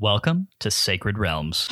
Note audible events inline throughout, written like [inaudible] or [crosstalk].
Welcome to Sacred Realms.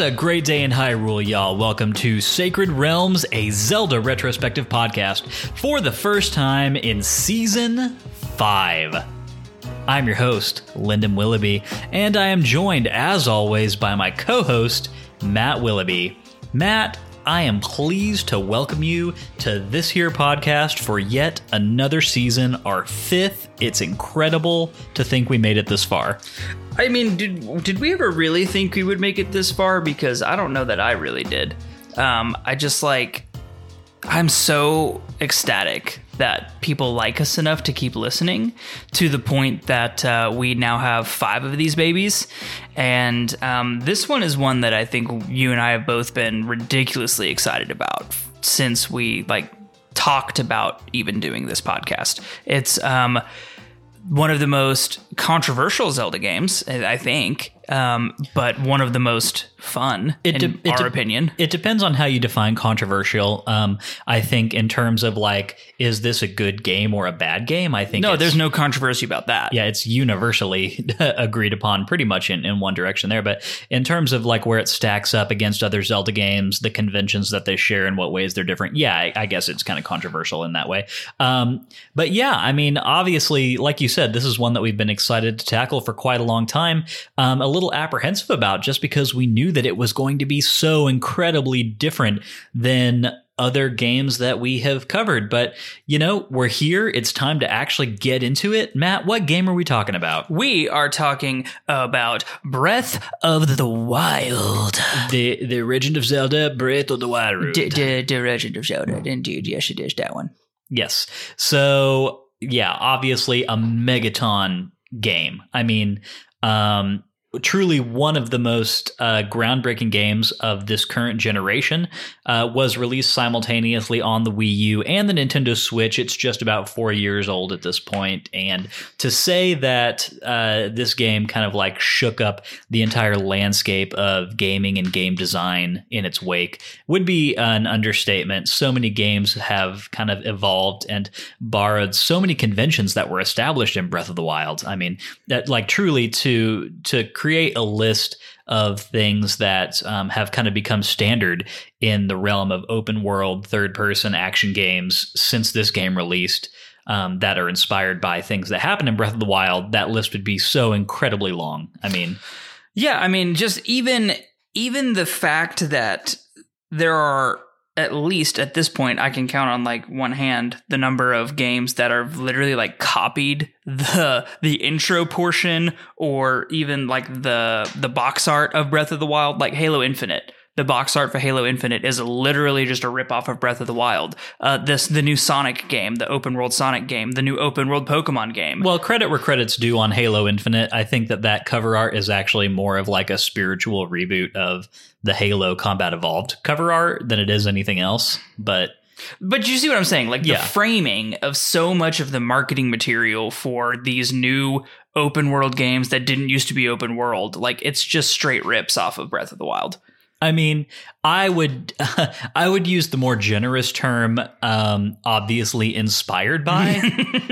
A great day in Hyrule, y'all. Welcome to Sacred Realms, a Zelda retrospective podcast for the first time in season 5. I'm your host, Lyndon Willoughby, and I am joined, as always, by my co host, Matt Willoughby. Matt, I am pleased to welcome you to this here podcast for yet another season, our fifth. It's incredible to think we made it this far. I mean, did did we ever really think we would make it this far? Because I don't know that I really did. Um, I just like, I'm so ecstatic that people like us enough to keep listening to the point that uh, we now have five of these babies. And um, this one is one that I think you and I have both been ridiculously excited about since we like talked about even doing this podcast. It's um, one of the most controversial Zelda games, I think, um, but one of the most fun, It in it our de- opinion. It depends on how you define controversial. Um, I think in terms of like, is this a good game or a bad game? I think No, there's no controversy about that. yeah, it's universally [laughs] agreed upon pretty much in, in one direction there. But in terms of like where it stacks up against other Zelda games, the conventions that they share and what ways they're different, yeah, I, I guess it's kind of controversial in that way. Um, but yeah, I mean, obviously, like you said, this is one that we've been excited to tackle for quite a long time. Um, a little apprehensive about just because we knew that it was going to be so incredibly different than other games that we have covered. But, you know, we're here. It's time to actually get into it. Matt, what game are we talking about? We are talking about Breath of the Wild. The the Legend of Zelda Breath of the Wild. D- d- the Legend of Zelda. Indeed, yes, it is that one. Yes. So yeah, obviously a megaton game. I mean, um, truly one of the most uh, groundbreaking games of this current generation uh, was released simultaneously on the Wii U and the Nintendo Switch. It's just about four years old at this point, and to say that uh, this game kind of like shook up the entire landscape of gaming and game design in its wake would be an understatement. So many games have kind of evolved and borrowed so many conventions that were established in Breath of the Wild. I mean, that like truly to to create a list of things that um, have kind of become standard in the realm of open world third person action games since this game released. Um, that are inspired by things that happened in Breath of the Wild, that list would be so incredibly long. I mean, Yeah, I mean, just even even the fact that there are at least at this point I can count on like one hand the number of games that are literally like copied the the intro portion or even like the the box art of Breath of the Wild like Halo Infinite the box art for Halo Infinite is literally just a ripoff of Breath of the Wild. Uh, this the new Sonic game, the open world Sonic game, the new open world Pokemon game. Well, credit where credit's due on Halo Infinite. I think that that cover art is actually more of like a spiritual reboot of the Halo Combat Evolved cover art than it is anything else. But But you see what I'm saying? Like Yeah. the framing of so much of the marketing material for these new open world games that didn't used to be open world, like it's just straight rips off of Breath of the Wild. I mean, I would [laughs] I would use the more generous term um obviously inspired by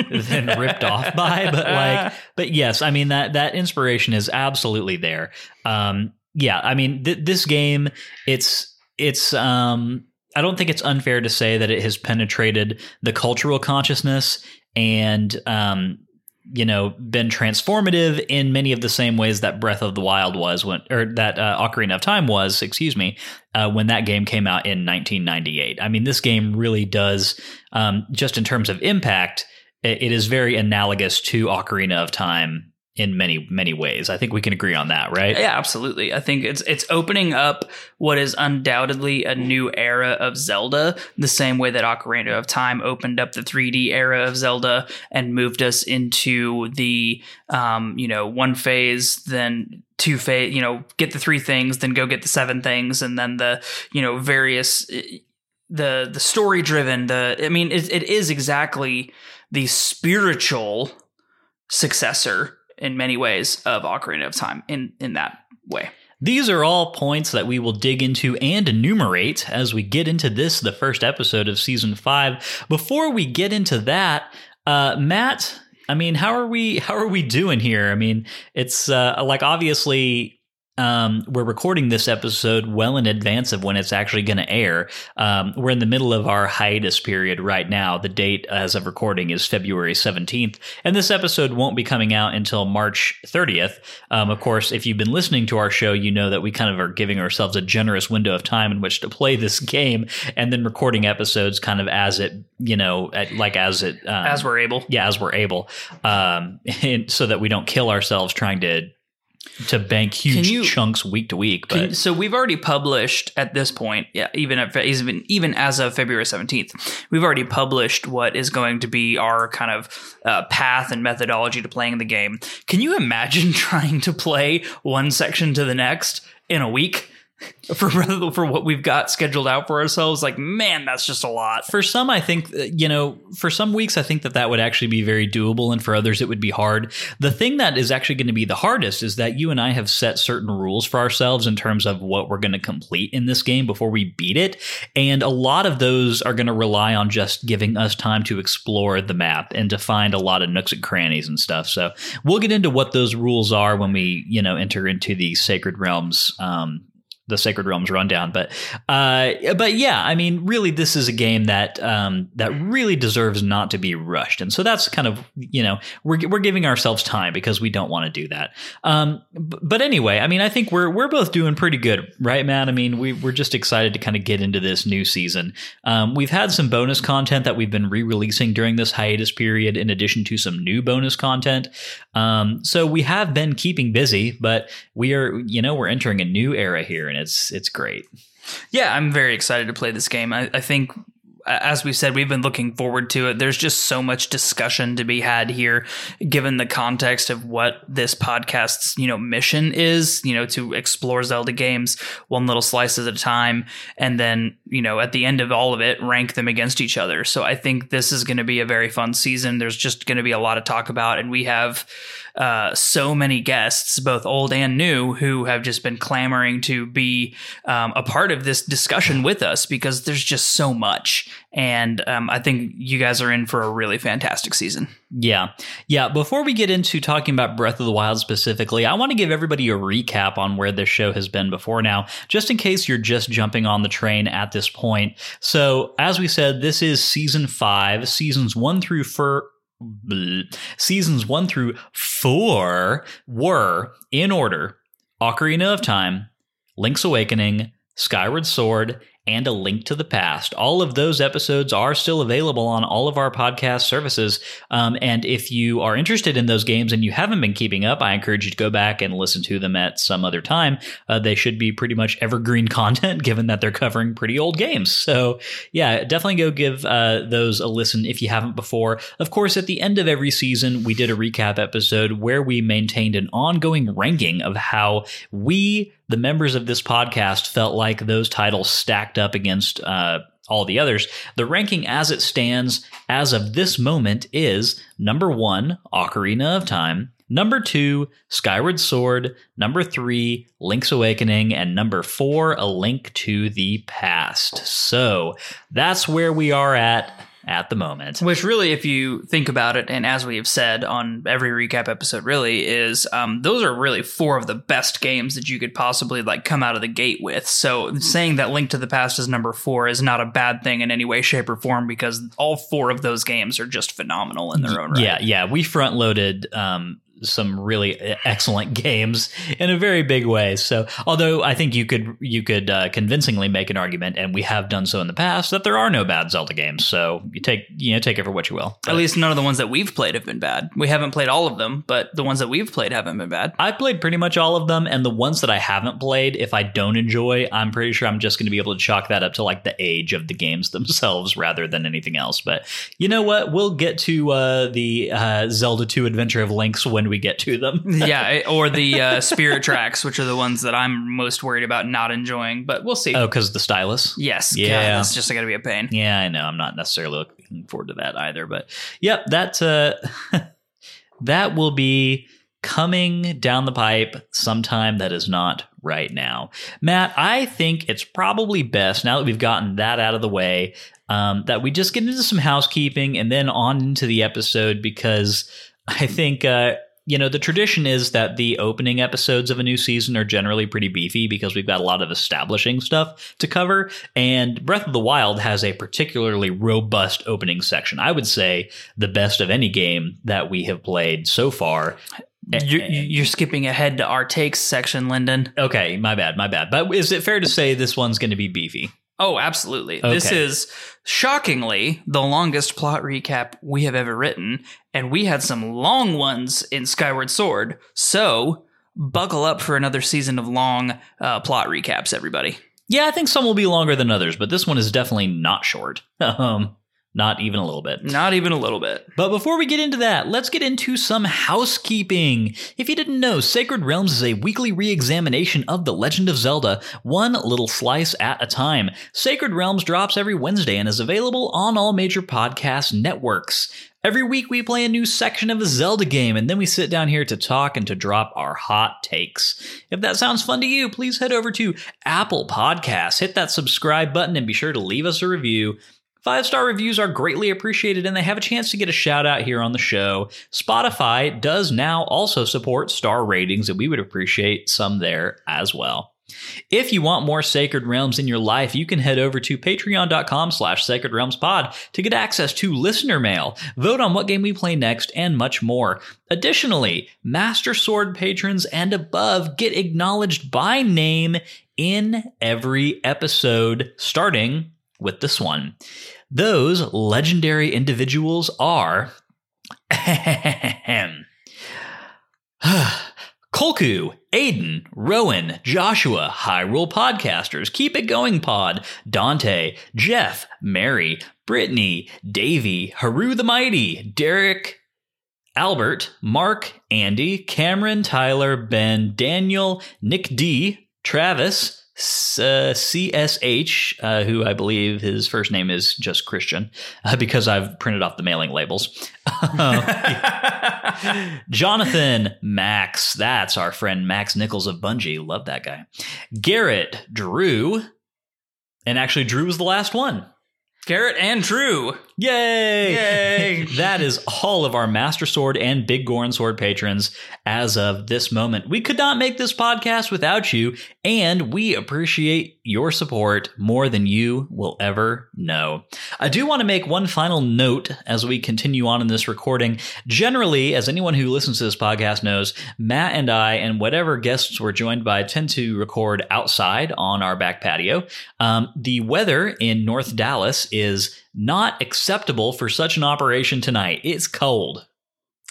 [laughs] than ripped off by, but like but yes, I mean that that inspiration is absolutely there. Um yeah, I mean th- this game it's it's um I don't think it's unfair to say that it has penetrated the cultural consciousness and um you know been transformative in many of the same ways that Breath of the Wild was when or that uh, Ocarina of Time was, excuse me, uh, when that game came out in 1998. I mean, this game really does um, just in terms of impact, it, it is very analogous to Ocarina of Time in many many ways. I think we can agree on that, right? Yeah, absolutely. I think it's it's opening up what is undoubtedly a new era of Zelda, the same way that Ocarina of Time opened up the 3D era of Zelda and moved us into the um, you know, one phase, then two phase, you know, get the three things, then go get the seven things, and then the, you know, various the the story driven, the I mean, it, it is exactly the spiritual successor in many ways of Ocarina of Time in in that way. These are all points that we will dig into and enumerate as we get into this, the first episode of season five. Before we get into that, uh, Matt, I mean, how are we? How are we doing here? I mean, it's uh, like obviously um, we're recording this episode well in advance of when it's actually going to air. Um, we're in the middle of our hiatus period right now. The date as of recording is February 17th, and this episode won't be coming out until March 30th. Um, of course, if you've been listening to our show, you know that we kind of are giving ourselves a generous window of time in which to play this [laughs] game and then recording episodes kind of as it, you know, at, like as it. Um, As we're able. yeah, as we're able, um, [laughs] so that we don't kill ourselves trying to to bank huge you- chunks week to week. But Can- so we've already published at this point, yeah, even at, even even as of February seventeenth, we've already published what is going to be our kind of uh, path and methodology to playing the game. Can you imagine [laughs] trying to play one section to the next in a week [laughs] for for what we've got scheduled out for ourselves? Like, man, that's just a lot. for some, I think uh, you know, for some weeks, I think that that would actually be very doable, and for others, it would be hard. The thing that is actually going to be the hardest is that you and I have set certain rules for ourselves in terms of what we're going to complete in this game before we beat it, and a lot of those are going to rely on just giving us time to explore the map and to find a lot of nooks and crannies and stuff. So we'll get into what those rules are when we, you know, enter into the Sacred Realms um, the Sacred Realms rundown. But uh, but yeah, I mean, really, this is a game that um, that really deserves not to be rushed, and so that's kind of you know we're we're giving ourselves time because we don't want to do that. Um, but anyway, I mean, I think we're we're both doing pretty good, right, Matt? I mean, we we're just excited to kind of get into this new season. Um, we've had some bonus content that we've been re-releasing during this hiatus period, in addition to some new bonus content. Um, so we have been keeping busy, but we are, you know, we're entering a new era here, and it's it's great. Yeah, I'm very excited to play this game. I, I think, as we said, we've been looking forward to it. There's just so much discussion to be had here, given the context of what this podcast's you know mission is. You know, to explore Zelda games one little slice at a time, and then you know at the end of all of it, rank them against each other. So I think this is going to be a very fun season. There's just going to be a lot to talk about, and we have uh, so many guests, both old and new, who have just been clamoring to be um, a part of this discussion with us because there's just so much. And um, I think you guys are in for a really fantastic season. Yeah. Yeah. Before we get into talking about Breath of the Wild specifically, I want to give everybody a recap on where this show has been before now, just in case you're just jumping on the train at this point. So, as we said, this is season five, seasons one through four. Bleh. Seasons one through four were in order Ocarina of Time, Link's Awakening, Skyward Sword, and A Link to the Past. All of those episodes are still available on all of our podcast services. Um, and if you are interested in those games and you haven't been keeping up, I encourage you to go back and listen to them at some other time. Uh, they should be pretty much evergreen [laughs] content given that they're covering pretty old games. So, yeah, definitely go give uh, those a listen if you haven't before. Of course, at the end of every season, we did a recap episode where we maintained an ongoing ranking of how we the members of this podcast felt like those titles stacked up against uh, all the others. The ranking as it stands as of this moment is number one, Ocarina of Time. Number two, Skyward Sword. Number three, Link's Awakening. And number four, A Link to the Past. So that's where we are at at the moment. Which really, if you think about it, and as we have said on every recap episode, really is um, those are really four of the best games that you could possibly like come out of the gate with. So saying that Link to the Past is number four is not a bad thing in any way, shape, or form because all four of those games are just phenomenal in their own right. Yeah, yeah. We front loaded um, some really excellent [laughs] games in a very big way. So, although I think you could you could uh, convincingly make an argument, and we have done so in the past, that there are no bad Zelda games. So you take you know take it for what you will. At least none of the ones that we've played have been bad. We haven't played all of them, but the ones that we've played haven't been bad. I've played pretty much all of them, and the ones that I haven't played, if I don't enjoy, I'm pretty sure I'm just going to be able to chalk that up to like the age of the games [laughs] themselves rather than anything else. But you know what? We'll get to uh, the uh, Zelda 2 Adventure of Links when we get to them. [laughs] yeah, [laughs] or the uh, spirit tracks, which are the ones that I'm most worried about not enjoying. But we'll see. oh, because the stylus. yes, yeah. that's just going to be a pain. Yeah, I know. I'm not necessarily looking forward to that either, but yep, that uh, [laughs] that will be coming down the pipe sometime that is not right now. Matt, I think it's probably best now that we've gotten that out of the way um, that we just get into some housekeeping and then on into the episode because I think. Uh, you know, the tradition is that the opening episodes of a new season are generally pretty beefy because we've got a lot of establishing stuff to cover. And Breath of the Wild has a particularly robust opening section. I would say the best of any game that we have played so far. You're, you're skipping ahead to our takes section, Lyndon. Okay, my bad, my bad. But is it fair to say this one's going to be beefy? Oh, absolutely. This is shockingly the longest plot recap we have ever written, and we had some long ones in Skyward Sword. So buckle up for another season of long uh, plot recaps, everybody. Yeah, I think some will be longer than others, but this one is definitely not short. [laughs] Um, not even a little bit. Not even a little bit. But before we get into that, let's get into some housekeeping. If you didn't know, Sacred Realms is a weekly re examination of The Legend of Zelda, one little slice at a time. Sacred Realms drops every Wednesday and is available on all major podcast networks. Every week we play a new section of a Zelda game, and then we sit down here to talk and to drop our hot takes. If that sounds fun to you, please head over to Apple Podcasts, hit that subscribe button, and be sure to leave us a review. Five star reviews are greatly appreciated and they have a chance to get a shout out here on the show. Spotify does now also support star ratings, and we would appreciate some there as well. If you want more Sacred Realms in your life, you can head over to patreon.com slash sacred realms pod to get access to listener mail, vote on what game we play next, and much more. Additionally, Master Sword patrons and above get acknowledged by name in every episode, starting with this one. Those legendary individuals are [laughs] [sighs] Kolku, Aiden, Rowan, Joshua, Hyrule Podcasters, Keep It Going Pod, Dante, Jeff, Mary, Brittany, Davey, Haru the Mighty, Derek, Albert, Mark, Andy, Cameron, Tyler, Ben, Daniel, Nick D, Travis, uh, CSH, uh, who I believe his first name is just Christian, uh, because I've printed off the mailing labels. [laughs] Jonathan, Max, that's our friend Max Nichols of Bungie. Love that guy. Garrett, Drew, and actually, Drew was the last one. Garrett and Drew. Yay! Yay. [laughs] that is all of our Master Sword and Big Goron Sword patrons as of this moment. We could not make this podcast without you, and we appreciate your support more than you will ever know. I do want to make one final note as we continue on in this recording. Generally, as anyone who listens to this podcast knows, Matt and I and whatever guests we're joined by tend to record outside on our back patio. Um, the weather in North Dallas is not acceptable for such an operation tonight. It's cold.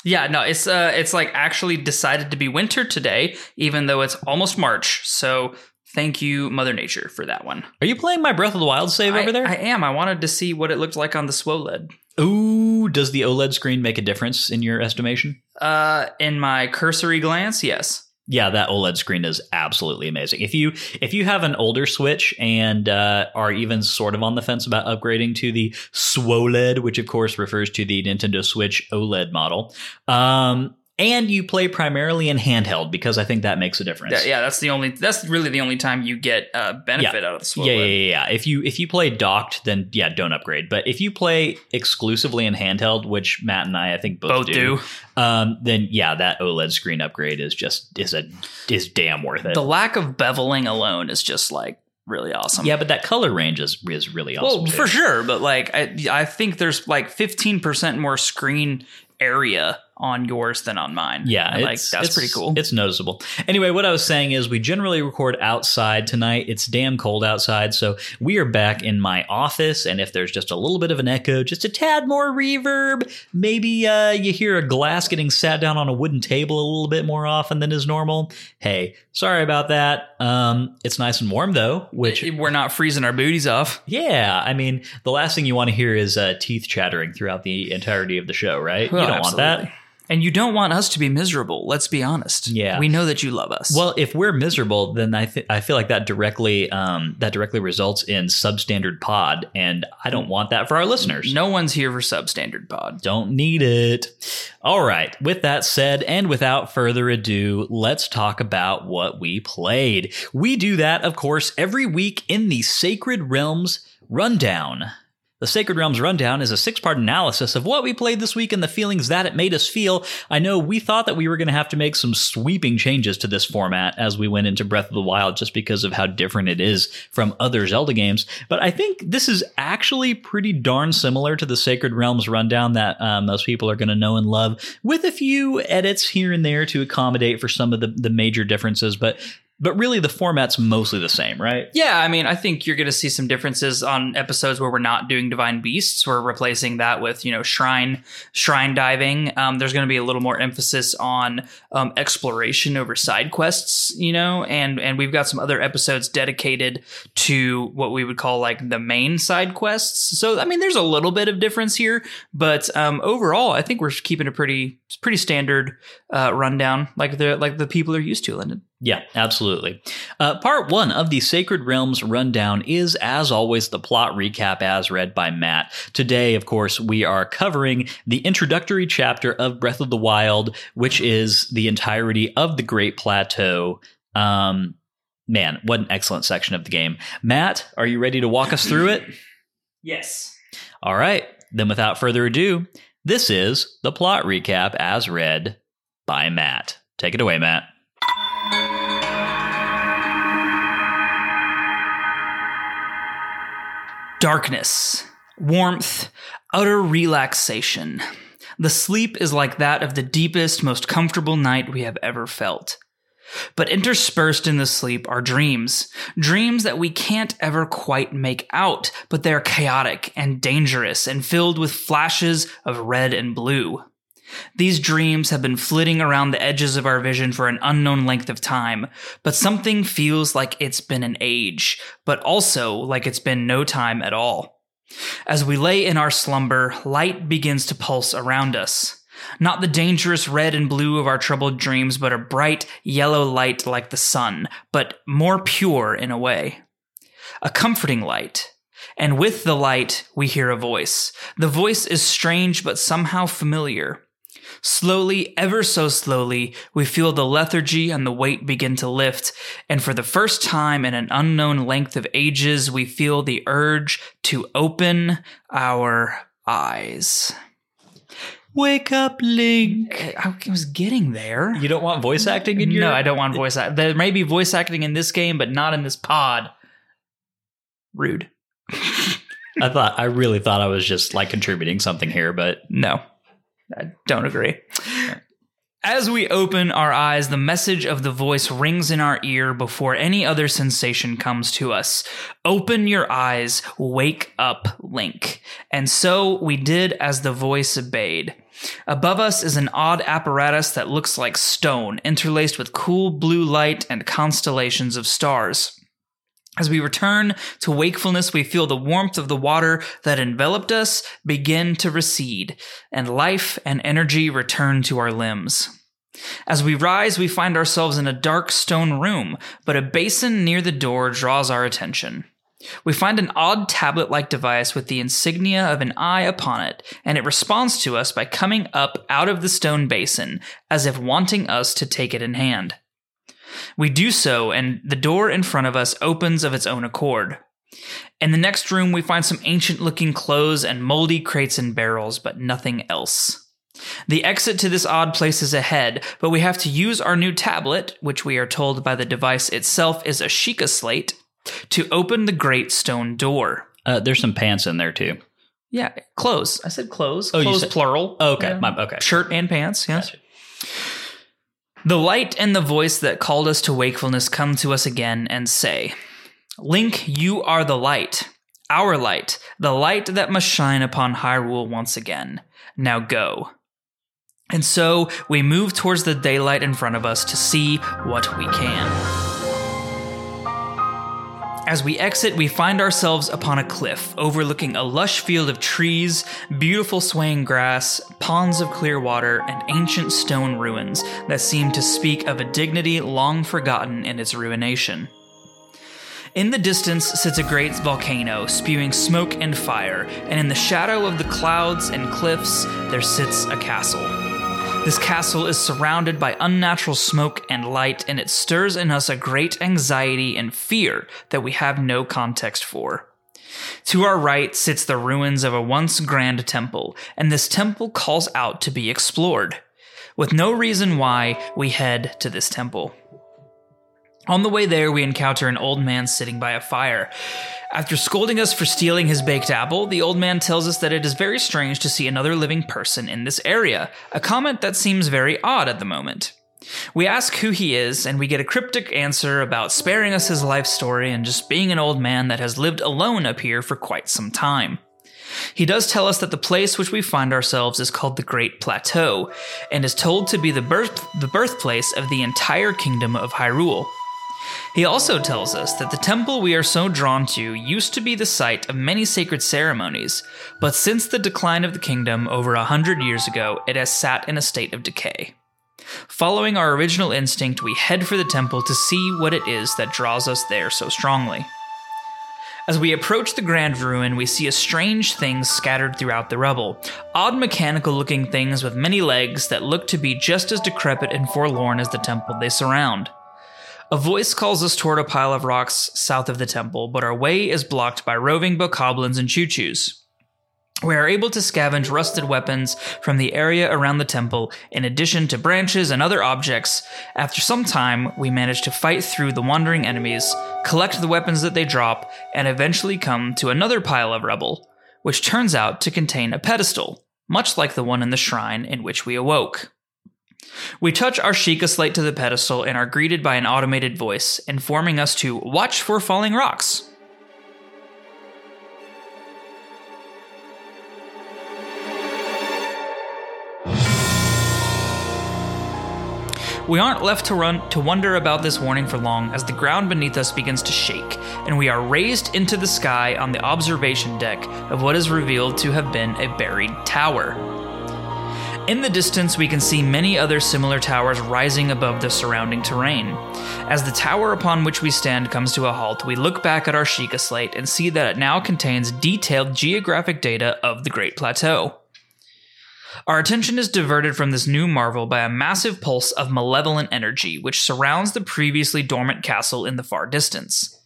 Yeah, no, it's uh it's like actually decided to be winter today, even though it's almost March. So thank you, Mother Nature, for that one. Are you playing my Breath of the Wild save I, over there? I am. I wanted to see what it looked like on the SWOLED. Ooh, does the OLED screen make a difference in your estimation? Uh, in my cursory glance, yes. Yeah, that OLED screen is absolutely amazing. If you if you have an older Switch and uh, are even sort of on the fence about upgrading to the SWOLED, which of course refers to the Nintendo Switch OLED model, um, and you play primarily in handheld because I think that makes a difference. Yeah, yeah, that's the only. That's really the only time you get uh, benefit out of the SWOLED. Yeah, yeah, yeah, yeah. If you if you play docked, then yeah, don't upgrade. But if you play exclusively in handheld, which Matt and I I think both, Both do. um, then yeah, that OLED screen upgrade is just is a is damn worth it. The lack of beveling alone is just like really awesome. yeah, but that color range is is really awesome. Well, too. for sure, but like I, I think there's like 15% more screen area on yours than on mine. Yeah, like that's it's- pretty cool. It's noticeable. Anyway, what I was saying is we generally record outside tonight. It's damn cold outside, so we are back in my office. And if there's just a little bit of an echo, just a tad more reverb, maybe uh, you hear a glass getting sat down on a wooden table a little bit more often than is normal. Hey, sorry about that. Um, it's nice and warm though, which We're not freezing our booties off. yeah, I mean, the last thing you want to hear is uh, teeth chattering throughout the entirety of the show, right? Well, you don't want that. And you don't want us to be miserable. Let's be honest. Yeah. we know that you love us. Well, if we're miserable, then I th- I feel like that directly um, that directly results in substandard pod, and I don't want that for our listeners. no one's here for substandard pod. Don't need it. All right. With that said, and without further ado, let's talk about what we played. We do that, of course, every week in the Sacred Realms Rundown. The Sacred Realms Rundown is a six part analysis of what we played this week and the feelings that it made us feel. I know we thought that we were going to have to make some sweeping changes to this format as we went into Breath of the Wild just because of how different it is from other Zelda games, but I think this is actually pretty darn similar to the Sacred Realms Rundown that uh, most people are going to know and love, with a few edits here and there to accommodate for some of the, the major differences, but but really the format's mostly the same, right? Yeah, I mean, I think you're going to see some differences on episodes where we're not doing divine beasts. We're replacing that with you know shrine shrine diving. Um, there's going to be a little more emphasis on um, exploration over side quests, you know, and and we've got some other episodes dedicated to what we would call like the main side quests. So I mean, there's a little bit of difference here, but um, overall, I think we're keeping a pretty pretty standard uh, rundown, like the like the people are used to, Lyndon. Yeah, absolutely. Uh, part one of the Sacred Realms rundown is, as always, the plot recap as read by Matt. Today, of course, we are covering the introductory chapter of Breath of the Wild, which is the entirety of the Great Plateau. Um, man, what an excellent section of the game. Matt, are you ready to walk us through it? [clears throat] Yes. All right, then without further ado, this is the plot recap as read by Matt. Take it away, Matt. Darkness, warmth, utter relaxation. The sleep is like that of the deepest, most comfortable night we have ever felt. But interspersed in the sleep are dreams. Dreams that we can't ever quite make out, but they're chaotic and dangerous and filled with flashes of red and blue. These dreams have been flitting around the edges of our vision for an unknown length of time, but something feels like it's been an age, but also like it's been no time at all. As we lay in our slumber, light begins to pulse around us. Not the dangerous red and blue of our troubled dreams, but a bright yellow light like the sun, but more pure in a way. A comforting light. And with the light, we hear a voice. The voice is strange but somehow familiar. Slowly, ever so slowly, we feel the lethargy and the weight begin to lift, and for the first time in an unknown length of ages, we feel the urge to open our eyes. Wake up, Link. I was getting there. You don't want voice acting in your No, I don't want voice act. There may be voice acting in this game, but not in this pod. Rude. [laughs] I thought I really thought I was just like contributing something here, but No, I don't agree. As we open our eyes, the message of the voice rings in our ear before any other sensation comes to us. Open your eyes, wake up, Link. And so we did as the voice obeyed. Above us is an odd apparatus that looks like stone, interlaced with cool blue light and constellations of stars. As we return to wakefulness, we feel the warmth of the water that enveloped us begin to recede, and life and energy return to our limbs. As we rise, we find ourselves in a dark stone room, but a basin near the door draws our attention. We find an odd tablet like device with the insignia of an eye upon it, and it responds to us by coming up out of the stone basin, as if wanting us to take it in hand. We do so, and the door in front of us opens of its own accord. In the next room, we find some ancient looking clothes and moldy crates and barrels, but nothing else. The exit to this odd place is ahead, but we have to use our new tablet, which we are told by the device itself is a Sheikah slate, to open the great stone door. uh, there's some pants in there too. Yeah, clothes. I said clothes. Oh, clothes said- plural. Oh, okay, Yeah. my, okay. Shirt and pants, yes. Gotcha. The light and the voice that called us to wakefulness come to us again and say, Link, you are the light, our light, the light that must shine upon Hyrule once again. Now go. And so we move towards the daylight in front of us to see what we can. As we exit, we find ourselves upon a cliff overlooking a lush field of trees, beautiful swaying grass, ponds of clear water, and ancient stone ruins that seem to speak of a dignity long forgotten in its ruination. In the distance sits a great volcano, spewing smoke and fire, and in the shadow of the clouds and cliffs, there sits a castle. This castle is surrounded by unnatural smoke and light, and it stirs in us a great anxiety and fear that we have no context for. To our right sits the ruins of a once grand temple, and this temple calls out to be explored. With no reason why, we head to this temple. On the way there, we encounter an old man sitting by a fire. After scolding us for stealing his baked apple, the old man tells us that it is very strange to see another living person in this area, a comment that seems very odd at the moment. We ask who he is, and we get a cryptic answer about sparing us his life story and just being an old man that has lived alone up here for quite some time. He does tell us that the place which we find ourselves is called the Great Plateau, and is told to be the birth the birthplace of the entire kingdom of Hyrule. He also tells us that the temple we are so drawn to used to be the site of many sacred ceremonies, but since the decline of the kingdom over a hundred years ago, it has sat in a state of decay. Following our original instinct, we head for the temple to see what it is that draws us there so strongly. As we approach the grand ruin, we see a strange things scattered throughout the rubble. Odd mechanical looking things with many legs that look to be just as decrepit and forlorn as the temple they surround. A voice calls us toward a pile of rocks south of the temple, but our way is blocked by roving bokoblins and chuchus. We are able to scavenge rusted weapons from the area around the temple, in addition to branches and other objects. After some time, we manage to fight through the wandering enemies, collect the weapons that they drop, and eventually come to another pile of rubble, which turns out to contain a pedestal, much like the one in the shrine in which we awoke. We touch our Sheikah slate to the pedestal and are greeted by an automated voice, informing us to watch for falling rocks. We aren't left to run to wonder about this warning for long as the ground beneath us begins to shake, and we are raised into the sky on the observation deck of what is revealed to have been a buried tower. In the distance, we can see many other similar towers rising above the surrounding terrain. As the tower upon which we stand comes to a halt, we look back at our Sheikah slate and see that it now contains detailed geographic data of the Great Plateau. Our attention is diverted from this new marvel by a massive pulse of malevolent energy which surrounds the previously dormant castle in the far distance.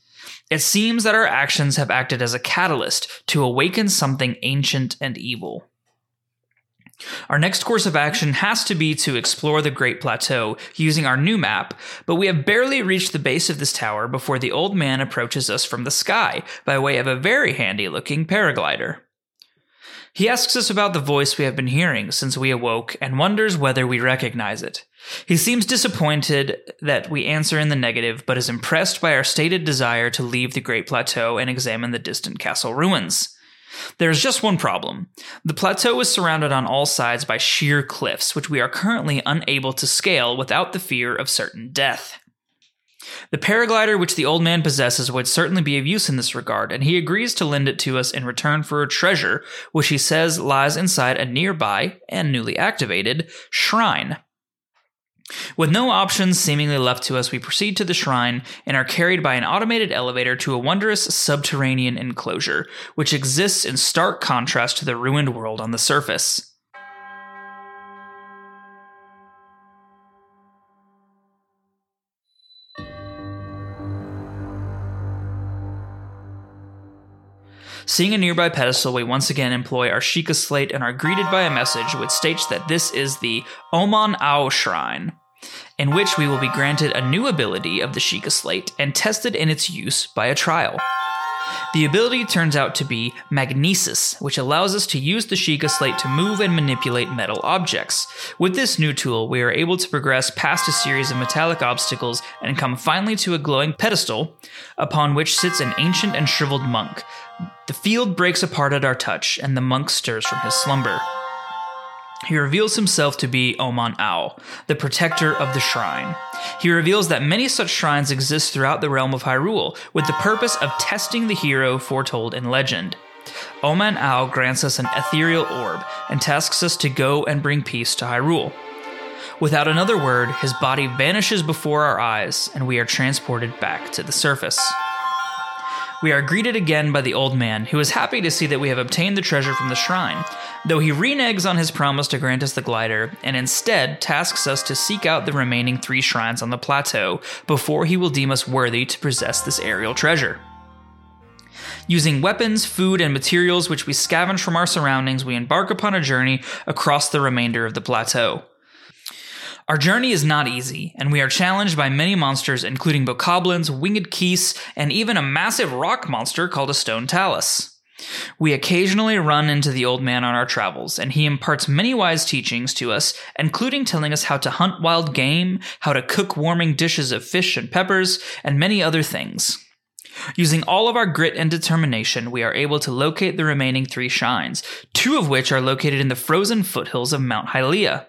It seems that our actions have acted as a catalyst to awaken something ancient and evil. Our next course of action has to be to explore the Great Plateau using our new map, but we have barely reached the base of this tower before the old man approaches us from the sky by way of a very handy looking paraglider. He asks us about the voice we have been hearing since we awoke and wonders whether we recognize it. He seems disappointed that we answer in the negative, but is impressed by our stated desire to leave the Great Plateau and examine the distant castle ruins. There is just one problem. The plateau is surrounded on all sides by sheer cliffs, which we are currently unable to scale without the fear of certain death. The paraglider which the old man possesses would certainly be of use in this regard, and he agrees to lend it to us in return for a treasure which he says lies inside a nearby and newly activated shrine. With no options seemingly left to us, we proceed to the shrine and are carried by an automated elevator to a wondrous subterranean enclosure, which exists in stark contrast to the ruined world on the surface. Seeing a nearby pedestal, we once again employ our Sheikah slate and are greeted by a message which states that this is the Oman Au Shrine, in which we will be granted a new ability of the Sheikah slate and tested in its use by a trial. The ability turns out to be Magnesis, which allows us to use the Sheikah slate to move and manipulate metal objects. With this new tool, we are able to progress past a series of metallic obstacles and come finally to a glowing pedestal upon which sits an ancient and shriveled monk. The field breaks apart at our touch, and the monk stirs from his slumber. He reveals himself to be Oman Au, the protector of the shrine. He reveals that many such shrines exist throughout the realm of Hyrule, with the purpose of testing the hero foretold in legend. Oman Au grants us an ethereal orb and tasks us to go and bring peace to Hyrule. Without another word, his body vanishes before our eyes, and we are transported back to the surface. We are greeted again by the old man, who is happy to see that we have obtained the treasure from the shrine, though he reneges on his promise to grant us the glider, and instead tasks us to seek out the remaining three shrines on the plateau before he will deem us worthy to possess this aerial treasure. Using weapons, food, and materials which we scavenge from our surroundings, we embark upon a journey across the remainder of the plateau. Our journey is not easy, and we are challenged by many monsters, including bokoblins, winged keese, and even a massive rock monster called a stone talus. We occasionally run into the old man on our travels, and he imparts many wise teachings to us, including telling us how to hunt wild game, how to cook warming dishes of fish and peppers, and many other things. Using all of our grit and determination, we are able to locate the remaining three shrines, two of which are located in the frozen foothills of Mount Hylia.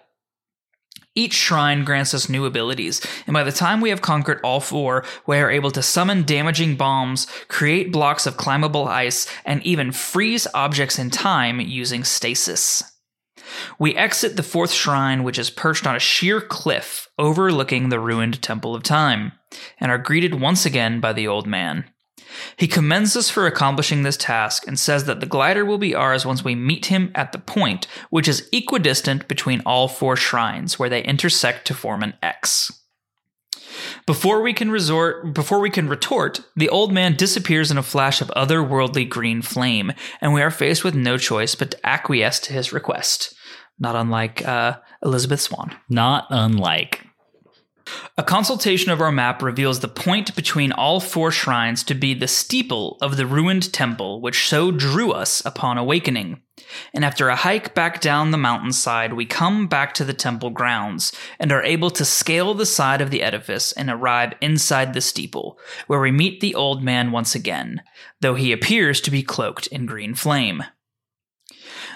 Each shrine grants us new abilities, and by the time we have conquered all four, we are able to summon damaging bombs, create blocks of climbable ice, and even freeze objects in time using stasis. We exit the fourth shrine, which is perched on a sheer cliff overlooking the ruined Temple of Time, and are greeted once again by the old man. He commends us for accomplishing this task and says that the glider will be ours once we meet him at the point, which is equidistant between all four shrines, where they intersect to form an X. Before we can resort, before we can retort, the old man disappears in a flash of otherworldly green flame, and we are faced with no choice but to acquiesce to his request. Not unlike uh, Elizabeth Swann. Not unlike. A consultation of our map reveals the point between all four shrines to be the steeple of the ruined temple which so drew us upon awakening. And after a hike back down the mountainside, we come back to the temple grounds and are able to scale the side of the edifice and arrive inside the steeple, where we meet the old man once again, though he appears to be cloaked in green flame.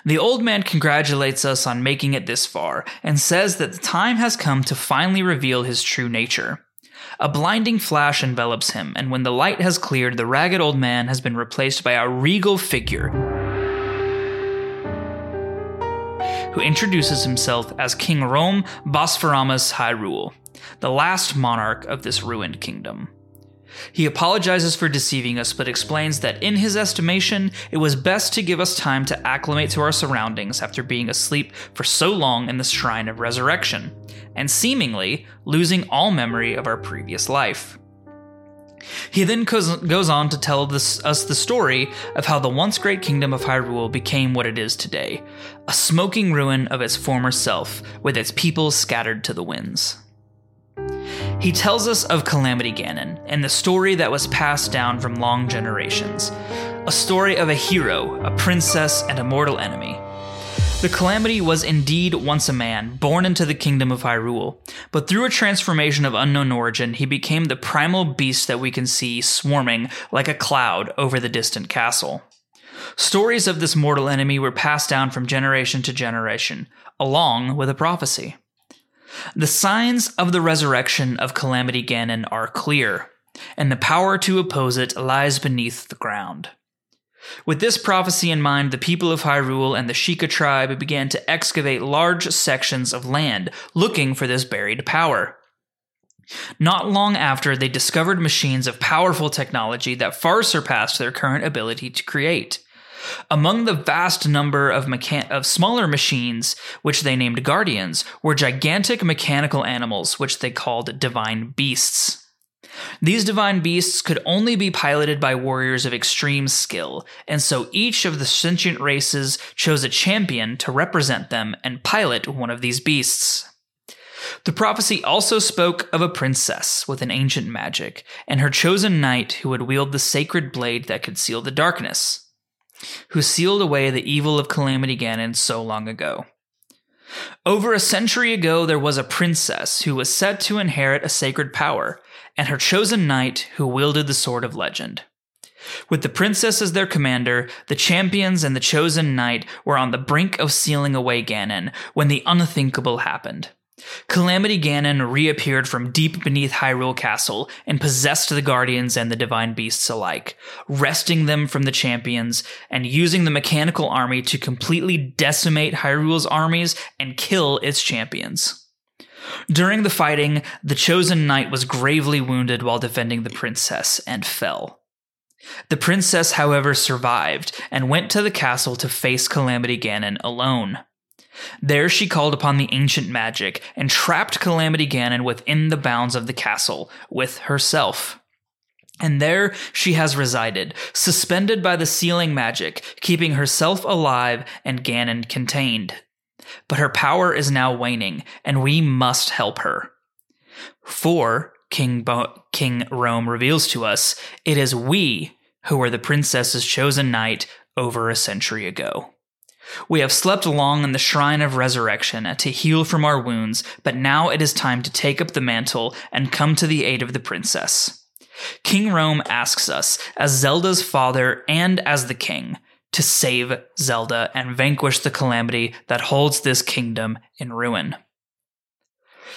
The old man congratulates us on making it this far and says that the time has come to finally reveal his true nature. A blinding flash envelops him, and when the light has cleared, the ragged old man has been replaced by a regal figure who introduces himself as King Rhoam Bosphoramus Hyrule, the last monarch of this ruined kingdom. He apologizes for deceiving us, but explains that in his estimation, it was best to give us time to acclimate to our surroundings after being asleep for so long in the Shrine of Resurrection, and seemingly losing all memory of our previous life. He then goes on to tell this, us the story of how the once great kingdom of Hyrule became what it is today a smoking ruin of its former self, with its people scattered to the winds. He tells us of Calamity Ganon and the story that was passed down from long generations a story of a hero, a princess, and a mortal enemy. The Calamity was indeed once a man, born into the kingdom of Hyrule, but through a transformation of unknown origin, he became the primal beast that we can see swarming like a cloud over the distant castle. Stories of this mortal enemy were passed down from generation to generation, along with a prophecy. The signs of the resurrection of Calamity Ganon are clear, and the power to oppose it lies beneath the ground. With this prophecy in mind, the people of Hyrule and the Sheikah tribe began to excavate large sections of land looking for this buried power. Not long after, they discovered machines of powerful technology that far surpassed their current ability to create. Among the vast number of, mecha- of smaller machines, which they named guardians, were gigantic mechanical animals, which they called divine beasts. These divine beasts could only be piloted by warriors of extreme skill, and so each of the sentient races chose a champion to represent them and pilot one of these beasts. The prophecy also spoke of a princess with an ancient magic, and her chosen knight who would wield the sacred blade that could seal the darkness who sealed away the evil of Calamity Ganon so long ago. Over a century ago, there was a princess who was set to inherit a sacred power, and her chosen knight who wielded the Sword of Legend. With the princess as their commander, the champions and the chosen knight were on the brink of sealing away Ganon when the unthinkable happened. Calamity Ganon reappeared from deep beneath Hyrule Castle and possessed the guardians and the divine beasts alike, wresting them from the champions and using the mechanical army to completely decimate Hyrule's armies and kill its champions. During the fighting, the chosen knight was gravely wounded while defending the princess and fell. The princess, however, survived and went to the castle to face Calamity Ganon alone. There she called upon the ancient magic and trapped Calamity Ganon within the bounds of the castle with herself. And there she has resided, suspended by the sealing magic, keeping herself alive and Ganon contained. But her power is now waning, and we must help her. For, King, Bo- King Rhoam reveals to us, it is we who were the princess's chosen knight over a century ago. We have slept long in the shrine of resurrection to heal from our wounds, but now it is time to take up the mantle and come to the aid of the princess. King Rhoam asks us, as Zelda's father and as the king, to save Zelda and vanquish the calamity that holds this kingdom in ruin.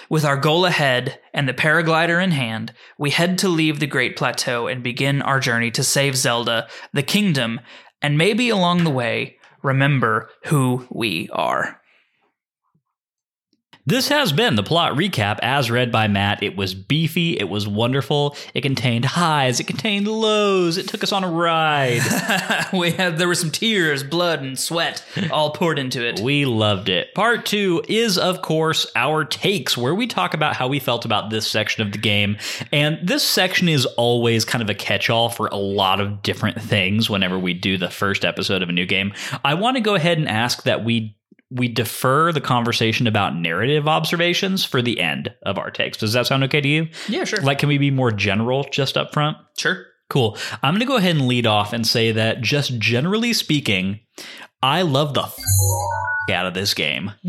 With our goal ahead and the paraglider in hand, we head to leave the Great Plateau and begin our journey to save Zelda, the kingdom, and maybe along the way, remember who we are. This has been the plot recap as read by Matt. It was beefy, it was wonderful, it contained highs, it contained lows, it took us on a ride. [laughs] we had there were some tears, blood, and sweat all poured into it. We loved it. Part two is, of course, our takes, where we talk about how we felt about this section of the game. And this section is always kind of a catch all for a lot of different things whenever we do the first episode of a new game. I want to go ahead and ask that we we defer the conversation about narrative observations for the end of our takes. Does that sound okay to you? Yeah, sure. Like, can we be more general just up front? Sure. Cool. I'm going to go ahead and lead off and say that just generally speaking, I love the f- out of this game. [laughs]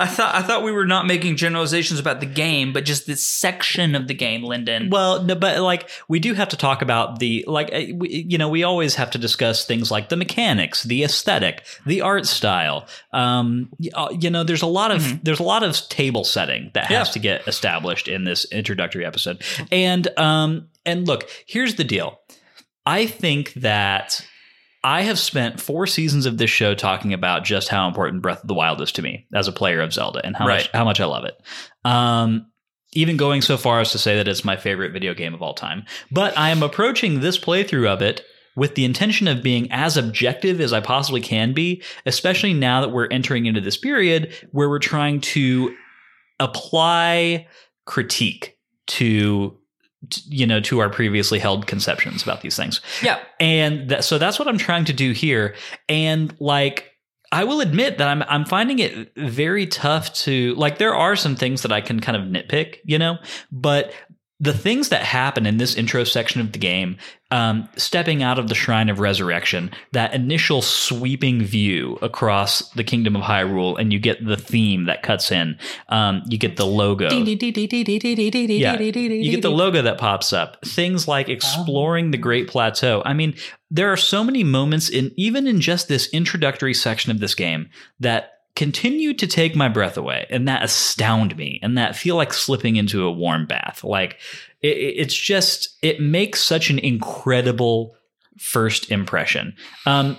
I thought I thought we were not making generalizations about the game, but just this section of the game, Lyndon. Well, no, but like we do have to talk about the like uh, we, you know we always have to discuss things like the mechanics, the aesthetic, the art style. Um, uh, you know, there's a lot of there's a lot of table setting that has Yeah. to get established in this introductory episode. And um, and look, here's the deal. I think that I have spent four seasons of this show talking about just how important Breath of the Wild is to me as a player of Zelda and how much how much I love it. Um, even going so far as to say that it's my favorite video game of all time. But I am approaching this playthrough of it with the intention of being as objective as I possibly can be, especially now that we're entering into this period where we're trying to apply critique to t- you know to our previously held conceptions about these things yeah, and that, so that's what I'm trying to do here. And like, I will admit that I'm I'm finding it very tough to like. There are some things that I can kind of nitpick, you know, but the things that happen in this intro section of the game, um, stepping out of the Shrine of Resurrection, that initial sweeping view across the Kingdom of Hyrule, and you get the theme that cuts in. Um, you get the logo. Yeah, you get the logo that pops up. Things like exploring the Great Plateau. I mean, there are so many moments in even in just this introductory section of this game that continue to take my breath away and that astound me and that feel like slipping into a warm bath. Like it, it's just it makes such an incredible first impression. Um,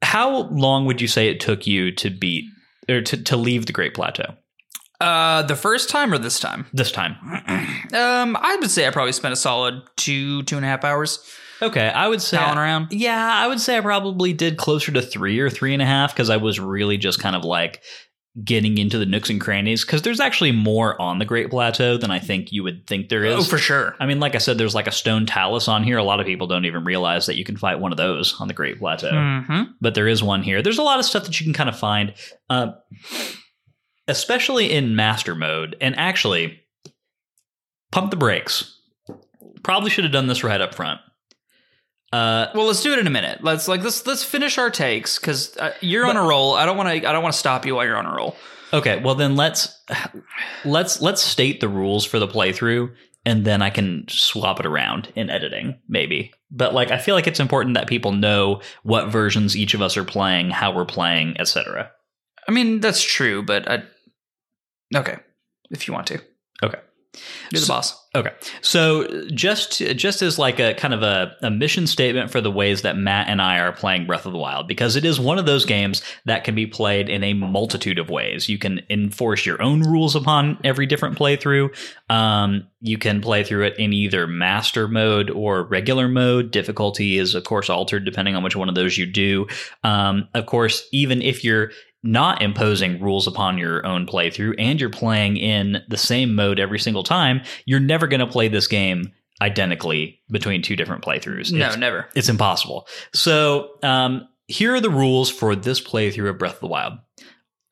how long would you say it took you to beat or to, to leave the Great Plateau uh, the first time or this time? this time? [clears throat] Um, I would say I probably spent a solid two two and a half hours Okay, I would say palling around. Yeah, I would say I probably did closer to three or three and a half because I was really just kind of like getting into the nooks and crannies because there's actually more on the Great Plateau than I think you would think there is. Oh, for sure. I mean, like I said, there's like a stone talus on here. A lot of people don't even realize that you can fight one of those on the Great Plateau, Mm-hmm. but there is one here. There's a lot of stuff that you can kind of find, uh, especially in Master Mode. And actually, pump the brakes. Probably should have done this right up front. Uh, Well, let's do it in a minute. Let's like let's let's finish our takes because uh, you're on a roll. I don't want to. I don't want to stop you while you're on a roll. Okay, well then let's let's let's state the rules for the playthrough and then I can swap it around in editing, maybe. But like I feel like it's important that people know what versions each of us are playing, how we're playing, etc. I mean, that's true, but I, okay, if you want to. Okay. You're the boss. Okay. So just just as like a kind of a, a mission statement for the ways that Matt and I are playing Breath of the Wild, because it is one of those games that can be played in a multitude of ways. You can enforce your own rules upon every different playthrough. Um, you can play through it in either master mode or regular mode. Difficulty is of course altered depending on which one of those you do. Um, of course, even if you're not imposing rules upon your own playthrough and you're playing in the same mode every single time, you're never going to play this game identically between two different playthroughs. No, It's, never. it's impossible. So, um, here are the rules for this playthrough of Breath of the Wild.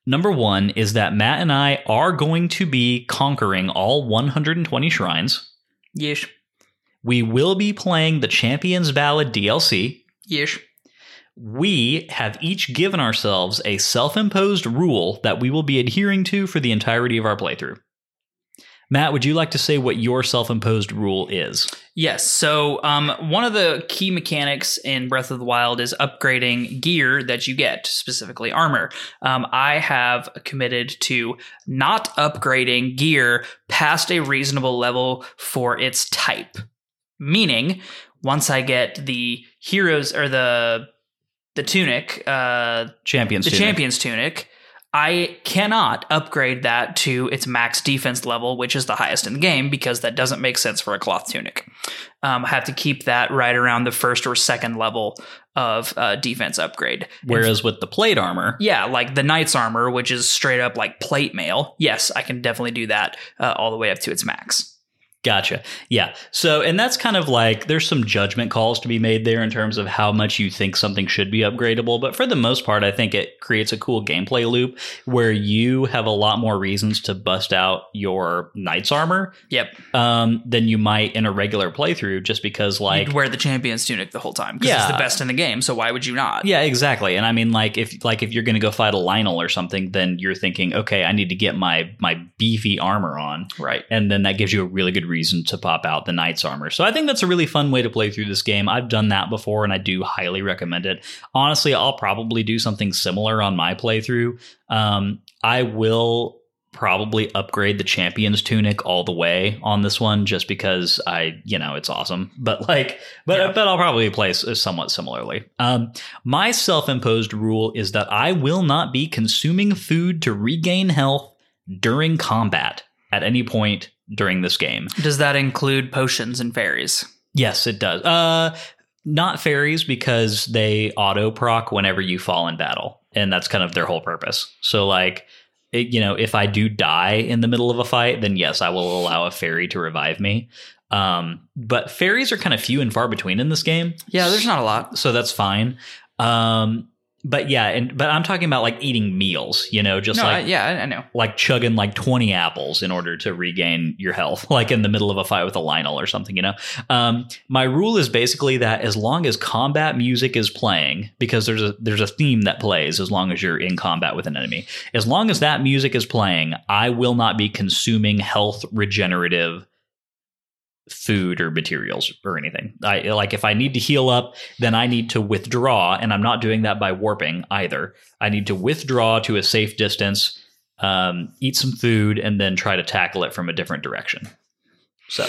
Number one is that Matt and I are going to be conquering all 120 shrines. Yish. We will be playing the Champions Ballad DLC. Yish. We have each given ourselves a self imposed rule that we will be adhering to for the entirety of our playthrough. Matt, would you like to say what your self imposed rule is? Yes. So, um, one of the key mechanics in Breath of the Wild is upgrading gear that you get, specifically armor. Um, I have committed to not upgrading gear past a reasonable level for its type. Meaning, once I get the heroes or the the tunic, uh, Champions. the tunic. champion's tunic, I cannot upgrade that to its max defense level, which is the highest in the game, because that doesn't make sense for a cloth tunic. Um, I have to keep that right around the first or second level of uh, defense upgrade. Whereas with the plate armor, Yeah, like the knight's armor, which is straight up like plate mail. Yes, I can definitely do that uh, all the way up to its max. Gotcha. Yeah. So, and that's kind of like there's some judgment calls to be made there in terms of how much you think something should be upgradable. But for the most part, I think it creates a cool gameplay loop where you have a lot more reasons to bust out your knight's armor Yep, um, than you might in a regular playthrough, just because, like, you'd wear the champion's tunic the whole time because it's the best in the game. So why would you not? Yeah, exactly. And I mean, like if like if you're going to go fight a Lynel or something, then you're thinking, okay, I need to get my my beefy armor on, Right. and then that gives you a really good reason to pop out the knight's armor. So I think that's a really fun way to play through this game. I've done that before, and I do highly recommend it. Honestly, I'll probably do something similar on my playthrough. Um, I will probably upgrade the champion's tunic all the way on this one just because I, you know, it's awesome. [laughs] But like, but Yeah. but I'll probably play somewhat similarly. Um, my self-imposed rule is that I will not be consuming food to regain health during combat at any point during this game. Does that include potions and fairies? Yes, it does. Uh, not fairies because they auto proc whenever you fall in battle, and that's kind of their whole purpose. So, like, it, you know, if I do die in the middle of a fight, then yes, I will allow a fairy to revive me. Um, but fairies are kind of few and far between in this game, Yeah, there's not a lot. so that's fine. Um, but yeah, and but I'm talking about like eating meals, you know, just no, like I, yeah, I- I know. like chugging like 20 apples in order to regain your health, [laughs] like in the middle of a fight with a Lynel or something, you know? Um, my rule is basically that as long as combat music is playing, because there's a there's a theme that plays as long as you're in combat with an enemy. As long as that music is playing, I will not be consuming health regenerative food or materials or anything. I like if I need to heal up, then I need to withdraw, and I'm not doing that by warping either. I need to withdraw to a safe distance, um, eat some food, and then try to tackle it from a different direction. So,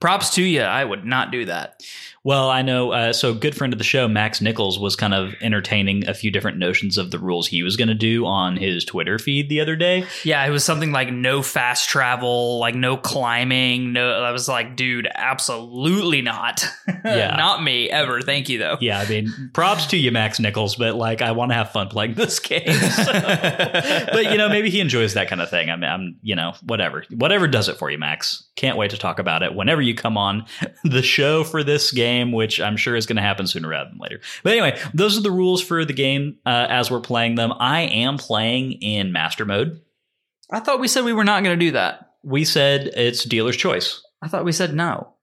Props to you. I would not do that. Well, I know. Uh, so, good friend of the show, Max Nichols, was kind of entertaining a few different notions of the rules he was going to do on his Twitter feed the other day. Yeah, it was something like no fast travel, like no climbing. No, I was like, dude, absolutely not. [laughs] Yeah. not me ever. Thank you though. Yeah, I mean, props to you, Max Nichols, but like, I want to have fun playing this game. [laughs] so- but you know, maybe he enjoys that kind of thing. I mean, I'm, you know, whatever, whatever does it for you, Max. Can't wait to talk about it whenever you come on [laughs] the show for this game, which I'm sure is going to happen sooner rather than later. But anyway, those are the rules for the game uh, as we're playing them. I am playing in master mode. I thought we said we were not going to do that. We said it's dealer's choice. I thought we said no.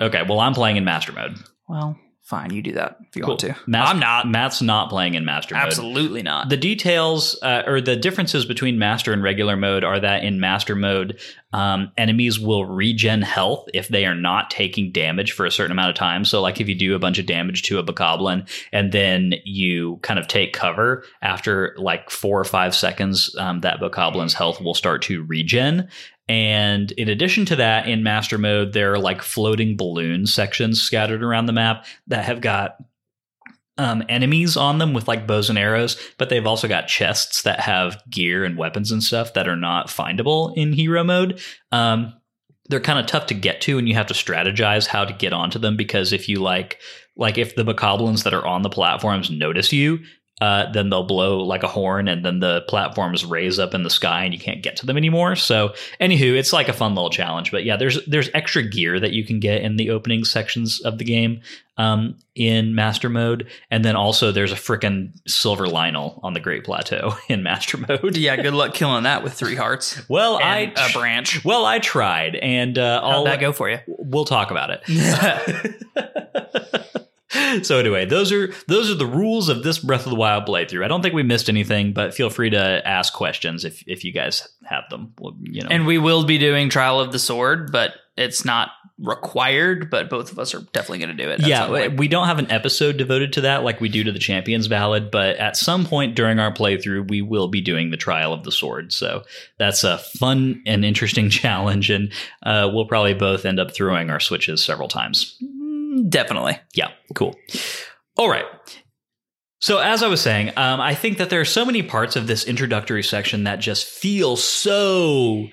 Okay, well, I'm playing in master mode. Well, Fine, you do that if you Cool. want to. Mas- I'm not. Matt's not playing in master mode. Absolutely not. The details uh, or the differences between master and regular mode are that in master mode, um, enemies will regen health if they are not taking damage for a certain amount of time. So, like if you do a bunch of damage to a bokoblin and then you kind of take cover after like four or five seconds, um, that bokoblin's health will start to regen. And in addition to that, in master mode, there are like floating balloon sections scattered around the map that have got um, enemies on them with like bows and arrows, but they've also got chests that have gear and weapons and stuff that are not findable in hero mode. Um, they're kind of tough to get to, and you have to strategize how to get onto them because if you like, like if the bokoblins that are on the platforms notice you, uh, then they'll blow like a horn, and then the platforms raise up in the sky, and you can't get to them anymore. So, anywho, it's like a fun little challenge. But yeah, there's there's extra gear that you can get in the opening sections of the game um, in Master Mode, and then also there's a freaking silver Lynel on the Great Plateau [laughs] in Master Mode. yeah, good luck killing that with three hearts Well, I a branch. well I tried, and uh, How'd I'll that go for you? we'll talk about it. [laughs] [laughs] so anyway, those are those are the rules of this Breath of the Wild playthrough. I don't think we missed anything, but feel free to ask questions if if you guys have them. Well, you know, and we will be doing Trial of the Sword, but it's not required. But both of us are definitely going to do it. yeah, we don't have an episode devoted to that like we do to the Champions Ballad, but at some point during our playthrough, we will be doing the Trial of the Sword. So that's a fun and interesting [laughs] challenge, and uh, we'll probably both end up throwing our switches several times. Definitely. Yeah, cool. All right. So, as I was saying, um, I think that there are so many parts of this introductory section that just feel so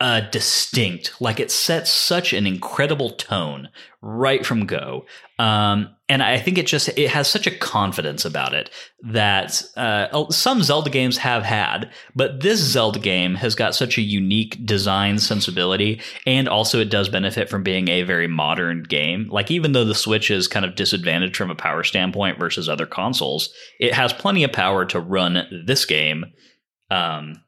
uh, distinct. Like it sets such an incredible tone right from go. Um, and I think it just it has such a confidence about it that uh, some Zelda games have had, but this Zelda game has got such a unique design sensibility, and also it does benefit from being a very modern game. Like even though the Switch is kind of disadvantaged from a power standpoint versus other consoles, it has plenty of power to run this game. Um,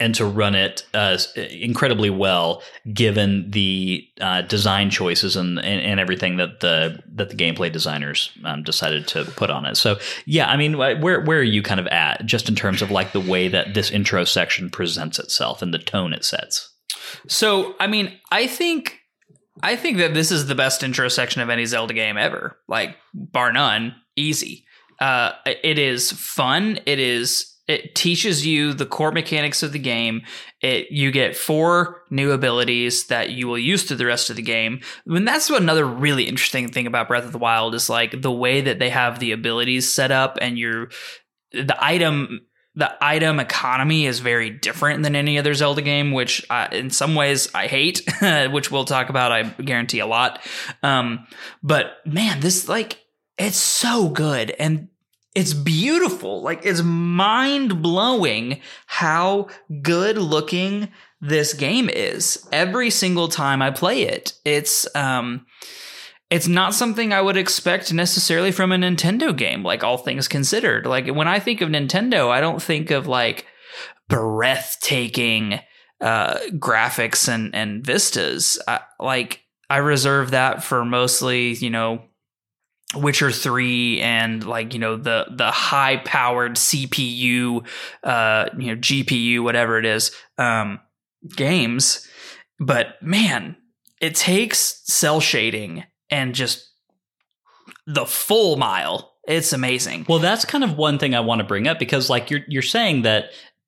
and to run it uh, incredibly well, given the uh, design choices and, and, and everything that the that the gameplay designers um, decided to put on it. So yeah, I mean, where where are you kind of at just in terms of like the way that this intro section presents itself and the tone it sets? So, I mean, I think I think that this is the best intro section of any Zelda game ever. Like bar none, easy. Uh, it is fun. It is it teaches you the core mechanics of the game. It you get four new abilities that you will use through the rest of the game. And that's another really interesting thing about Breath of the Wild is like the way that they have the abilities set up and your the item the item economy is very different than any other Zelda game, which I, in some ways I hate, [laughs] which we'll talk about. I guarantee a lot. Um, but man, this like it's so good and it's beautiful. Like it's mind blowing how good looking this game is. Every single time I play it, it's um it's not something I would expect necessarily from a Nintendo game, like all things considered. Like when I think of Nintendo, I don't think of like breathtaking uh, graphics and, and vistas. I, like I reserve that for mostly, you know, Witcher 3 and like, you know, the the high powered CPU, uh, you know, GPU, whatever it is, um, games. But man, it takes cel shading and just the full mile. It's amazing. Well, that's kind of one thing I want to bring up because, like, you're you're saying that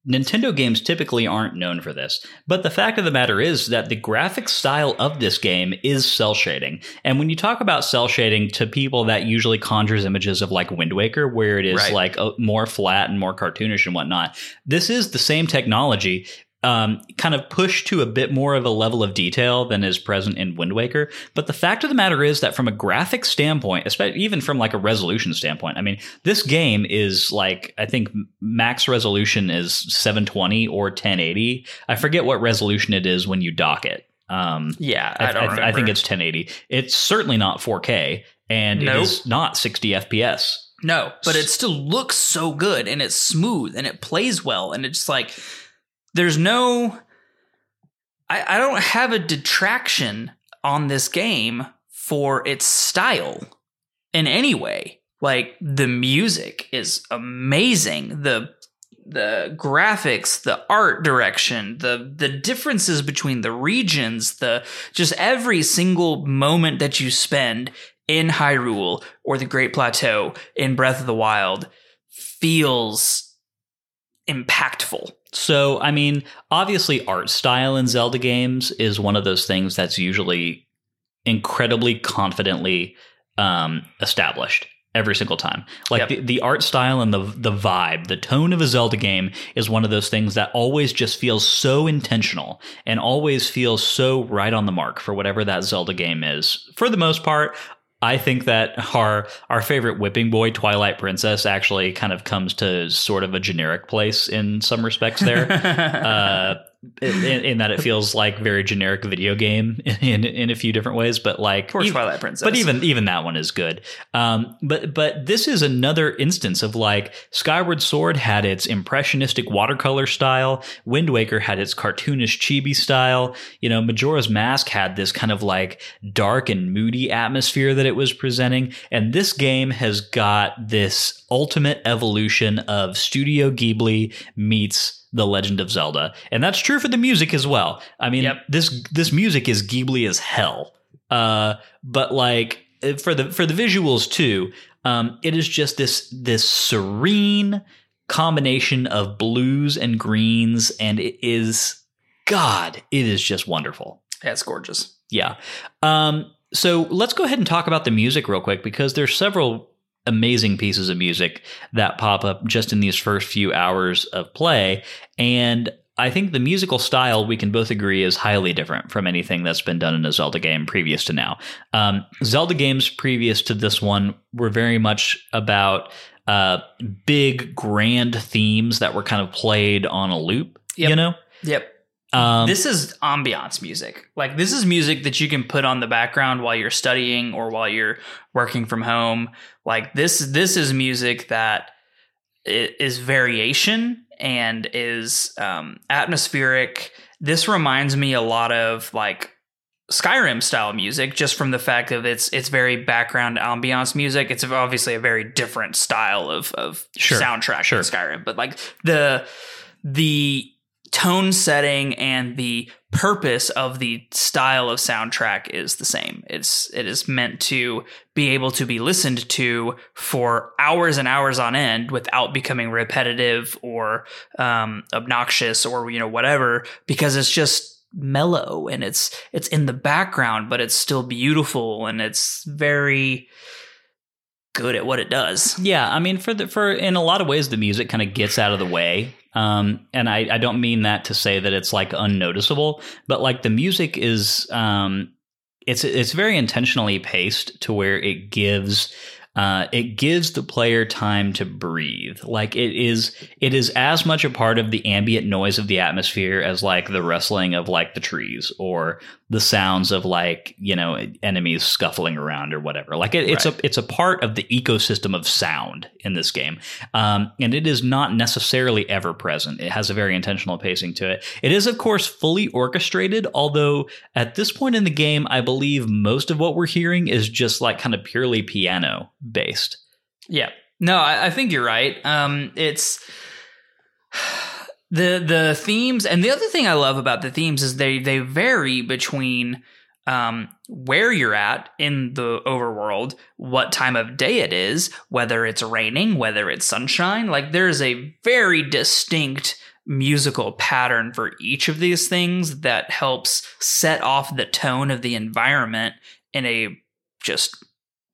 Nintendo games typically aren't known for this, but the fact of the matter is that the graphic style of this game is cel shading. And when you talk about cel shading to people, that usually conjures images of like Wind Waker, where it is Right. like a, more flat and more cartoonish and whatnot. This is the same technology, um, kind of pushed to a bit more of a level of detail than is present in Wind Waker. But the fact of the matter is that from a graphic standpoint, especially even from like a resolution standpoint, I mean, this game is like I think max resolution is 720 or 1080. I forget what resolution it is when you dock it. Um, yeah, I, I, don't I. I think it's 1080. It's certainly not 4K, and it Nope. is not 60 FPS. No, but it still looks so good and it's smooth and it plays well and it's like there's no I, I don't have a detraction on this game for its style in any way. Like the music is amazing. The the graphics, the art direction, the the differences between the regions, the just every single moment that you spend in Hyrule or the Great Plateau in Breath of the Wild feels impactful. So, I mean, obviously, art style in Zelda games is one of those things that's usually incredibly confidently um, established every single time. Like Yep. the, the art style and the the vibe, the tone of a Zelda game is one of those things that always just feels so intentional and always feels so right on the mark for whatever that Zelda game is. For the most part, I think that our our favorite whipping boy Twilight Princess actually kind of comes to sort of a generic place in some respects there. [laughs] uh, in, in that it feels like very generic video game [laughs] in in a few different ways, but like Poor ev- Twilight Princess. but even even that one is good. Um, but but this is another instance of like Skyward Sword had its impressionistic watercolor style. Wind Waker had its cartoonish chibi style. You know, Majora's Mask had this kind of like dark and moody atmosphere that it was presenting. And this game has got this ultimate evolution of Studio Ghibli meets the Legend of Zelda, and that's true for the music as well. I mean, Yep. this this music is Ghibli as hell. Uh, but like uh, for the for the visuals too, um, it is just this this serene combination of blues and greens, and it is God, it is just wonderful. yeah, it's gorgeous. Yeah. Um, so let's go ahead and talk about the music real quick because there's several amazing pieces of music that pop up just in these first few hours of play. And I think the musical style we can both agree is highly different from anything that's been done in a Zelda game previous to now. Um, Zelda games previous to this one were very much about uh, big, grand themes that were kind of played on a loop. Yep. You know, Yep. Um, this is ambiance music. Like this is music that you can put on the background while you're studying or while you're working from home. Like this this is music that is variation and is um, atmospheric. This reminds me a lot of like Skyrim style music, just from the fact of it's it's very background ambiance music. It's obviously a very different style of of Sure, soundtrack sure. in Skyrim, but like the the tone setting and the purpose of the style of soundtrack is the same. It's it is meant to be able to be listened to for hours and hours on end without becoming repetitive or um, obnoxious or you know whatever because it's just mellow and it's it's in the background but it's still beautiful and it's very good at what it does. Yeah, I mean, for the for in a lot of ways, the music kind of gets out of the way, um, and I, I don't mean that to say that it's like unnoticeable, but like the music is, um, it's it's very intentionally paced to where it gives. Uh, it gives the player time to breathe. Like it is, it is as much a part of the ambient noise of the atmosphere as like the rustling of like the trees or the sounds of like you know enemies scuffling around or whatever. Like it, it's Right. a it's a part of the ecosystem of sound in this game, um, and it is not necessarily ever present. It has a very intentional pacing to it. It is of course fully orchestrated, although at this point in the game, I believe most of what we're hearing is just like kind of purely piano based. Yeah. No, I, I think you're right. Um, it's [sighs] the the themes, and the other thing I love about the themes is they they vary between um, where you're at in the overworld, what time of day it is, whether it's raining, whether it's sunshine. Like there's a very distinct musical pattern for each of these things that helps set off the tone of the environment in a just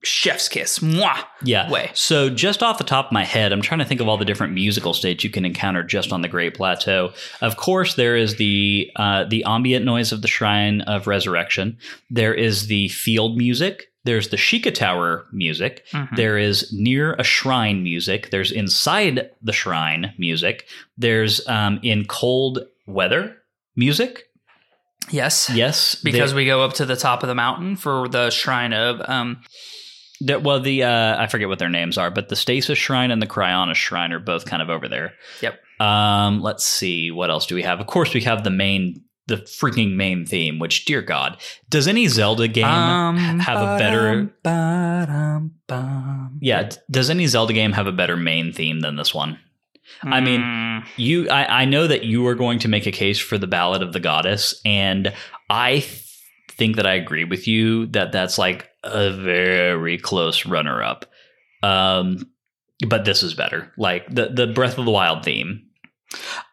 chef's kiss. Mwah! Yeah. way. So, just off the top of my head, I'm trying to think of all the different musical states you can encounter just on the Great Plateau. Of course, there is the uh, the ambient noise of the Shrine of Resurrection. There is the field music. There's the Sheikah Tower music. Mhm. There is near a shrine music. There's inside the shrine music. There's um, in cold weather music. Yes. Yes, Because there- we go up to the top of the mountain for the shrine of um well, the uh, I forget what their names are, but the Stasis Shrine and the Cryonis Shrine are both kind of over there. Yep. Um, let's see, what else do we have? Of course, we have the main the freaking main theme. Which, dear God, does any Zelda game Um, have a better? ba-dum, ba-dum. Yeah, does any Zelda game have a better main theme than this one? I mean, Mm, You, I, I know that you are going to make a case for the Ballad of the Goddess, and I th- think that I agree with you that that's like a very close runner-up. Um, but this is better. Like the the Breath of the Wild theme.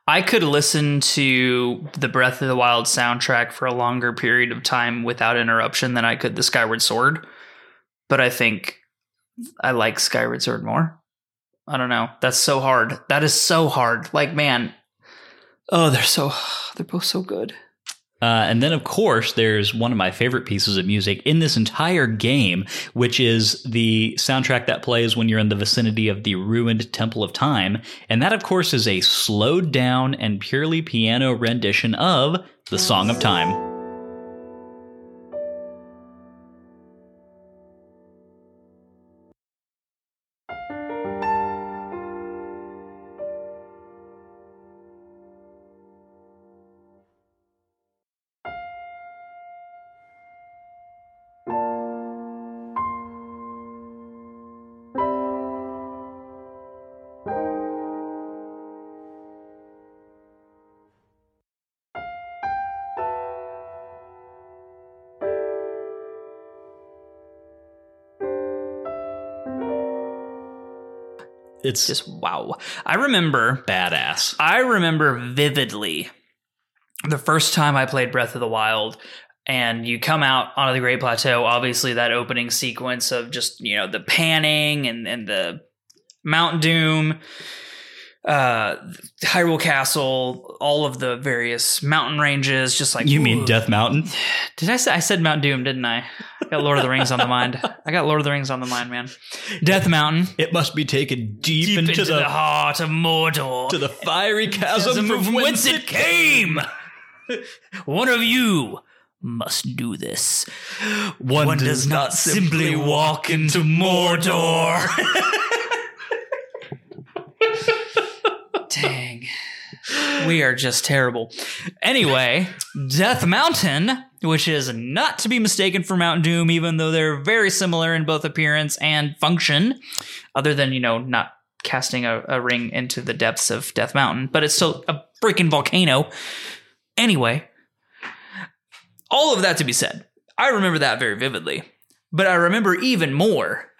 I could listen to the Breath of the Wild soundtrack for a longer period of time without interruption than I could the Skyward Sword. But I think I like Skyward Sword more. I don't know. That's so hard. That is so hard. Like, man. Oh, they're so [sighs] they're both so good. Uh, and then, of course, there's one of my favorite pieces of music in this entire game, which is the soundtrack that plays when you're in the vicinity of the ruined Temple of Time. And that, of course, is a slowed down and purely piano rendition of the Song of Time. It's just wow. I remember badass. I remember vividly the first time I played Breath of the Wild and you come out onto the Great Plateau, obviously that opening sequence of just, you know, the panning and, and the Mount Doom, uh Hyrule Castle, all of the various mountain ranges, just like You mean ooh. Death Mountain? Did I say I said Mount Doom, didn't I? I got Lord of the Rings on the mind. I got Lord of the Rings on the mind, man. Death Mountain. It must be taken deep, Deep into, the, heart of Mordor. to the fiery chasm Chasm from whence it came. One of you must do this. One, One does not simply walk into Mordor. [laughs] Dang. [laughs] We are just terrible. Anyway, Death Mountain, which is not to be mistaken for Mount Doom, even though they're very similar in both appearance and function, other than, you know, not casting a, a ring into the depths of Death Mountain, but it's still a freaking volcano. Anyway, all of that to be said, I remember that very vividly. But I remember even more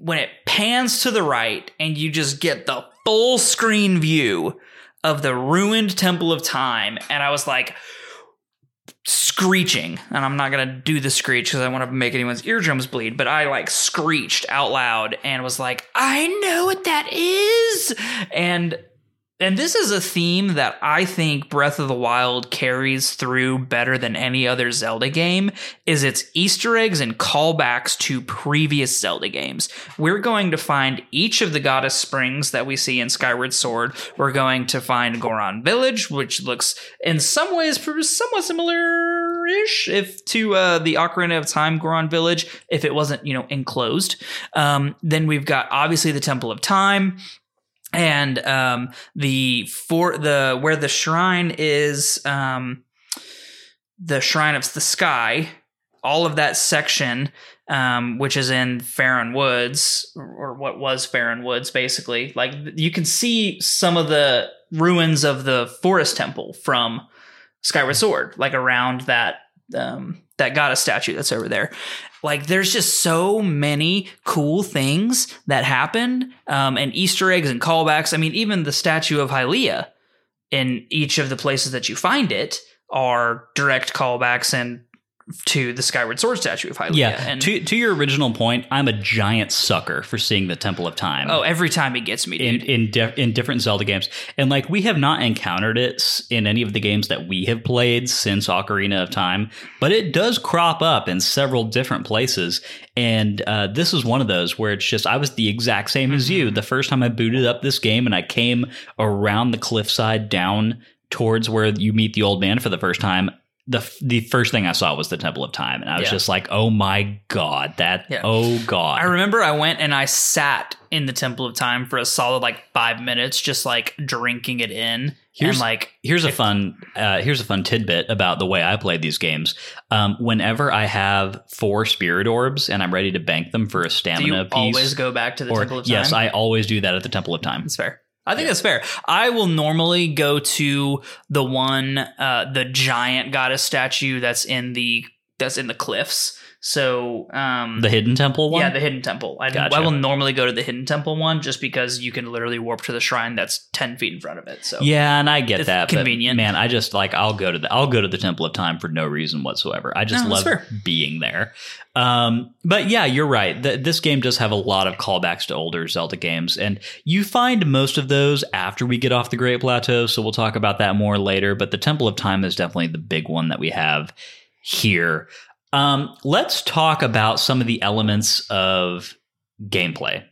when it pans to the right and you just get the full screen view of the ruined Temple of Time. And I was like, screeching and i'm not gonna do the screech because i want to make anyone's eardrums bleed but i like screeched out loud and was like i know what that is and and this is a theme that I think Breath of the Wild carries through better than any other Zelda game is its Easter eggs and callbacks to previous Zelda games. We're going to find each of the goddess springs that we see in Skyward Sword. We're going to find Goron Village, which looks in some ways somewhat similar-ish if to uh, the Ocarina of Time Goron Village if it wasn't, you know, enclosed. Um, then we've got obviously the Temple of Time and um, the for the where the shrine is um, the shrine of the sky all of that section um, which is in Faron Woods or what was Faron Woods basically like you can see some of the ruins of the forest temple from Skyward Sword like around that um, that goddess statue that's over there like there's just so many cool things that happen um, and easter eggs and callbacks. I mean even the statue of hylia in each of the places that you find it are direct callbacks and to the skyward sword statue of hylia Yeah. and to to your original point, I'm a giant sucker for seeing the Temple of Time. oh every time he gets me in dude in di- in different Zelda games, and like we have not encountered it in any of the games that we have played since Ocarina of Time, but it does crop up in several different places. And uh, this is one of those where it's just I was the exact same as you. The first time I booted up this game and I came around the cliffside down towards where you meet the old man for the first time, the the first thing I saw was the Temple of Time, and I was Yeah. just like, "Oh my god, that! Yeah. Oh god!" I remember I went and I sat in the Temple of Time for a solid like five minutes, just like drinking it in. Here's- and like Here's a fun uh, here's a fun tidbit about the way I play these games. Um, whenever I have four spirit orbs and I'm ready to bank them for a do stamina you piece, always go back to the or Temple of Time? yes, I always do that at the Temple of Time. That's fair. I think that's fair. I will normally go to the one, uh, the giant goddess statue that's in the that's in the cliffs. So, um, The hidden temple one. yeah, the hidden temple. I, Gotcha. I will normally go to the hidden temple one just because you can literally warp to the shrine that's ten feet in front of it. So Yeah, and I get It's that. convenient. But man, I just like I'll go to the I'll go to the Temple of Time for no reason whatsoever. I just No, love being there. Um, but yeah, you're right. Th- this game does have a lot of callbacks to older Zelda games, and you find most of those after we get off the Great Plateau. So we'll talk about that more later. But the Temple of Time is definitely the big one that we have here. Um, let's talk about some of the elements of gameplay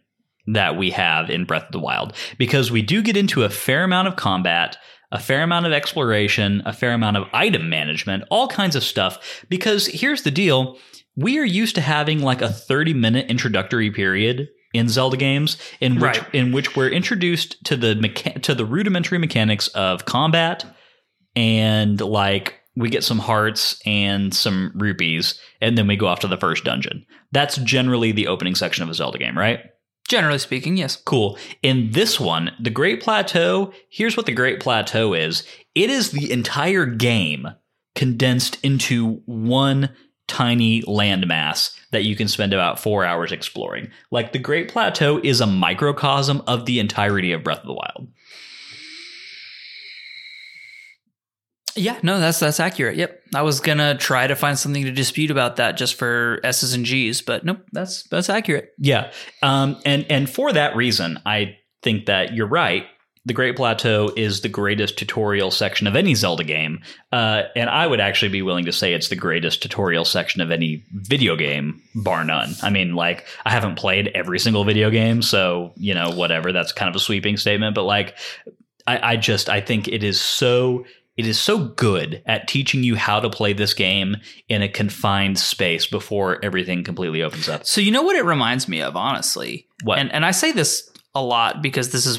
that we have in Breath of the Wild because we do get into a fair amount of combat, a fair amount of exploration, a fair amount of item management, all kinds of stuff. Because here's the deal we are used to having like a 30 minute introductory period in Zelda games in which Right. in which we're introduced to the mecha- to the rudimentary mechanics of combat and like we get some hearts and some rupees and then we go off to the first dungeon. That's generally the opening section of a Zelda game, right? generally speaking, yes. Cool. In this one, the Great Plateau, here's what the Great Plateau is it is the entire game condensed into one tiny landmass that you can spend about four hours exploring. Like the Great Plateau is a microcosm of the entirety of Breath of the Wild. Yeah, no, that's that's accurate. Yep. I was gonna try to find something to dispute about that just for S's and G's, but nope, that's that's accurate. Yeah. Um, and, and for that reason, I think that you're right. The Great Plateau is the greatest tutorial section of any Zelda game. Uh, and I would actually be willing to say it's the greatest tutorial section of any video game, bar none. I mean, like, I haven't played every single video game, so, you know, whatever. That's kind of a sweeping statement. But, like, I, I just, I think it is so. It is so good at teaching you how to play this game in a confined space before everything completely opens up. So you know what it reminds me of, honestly. What? And and I say this a lot because this is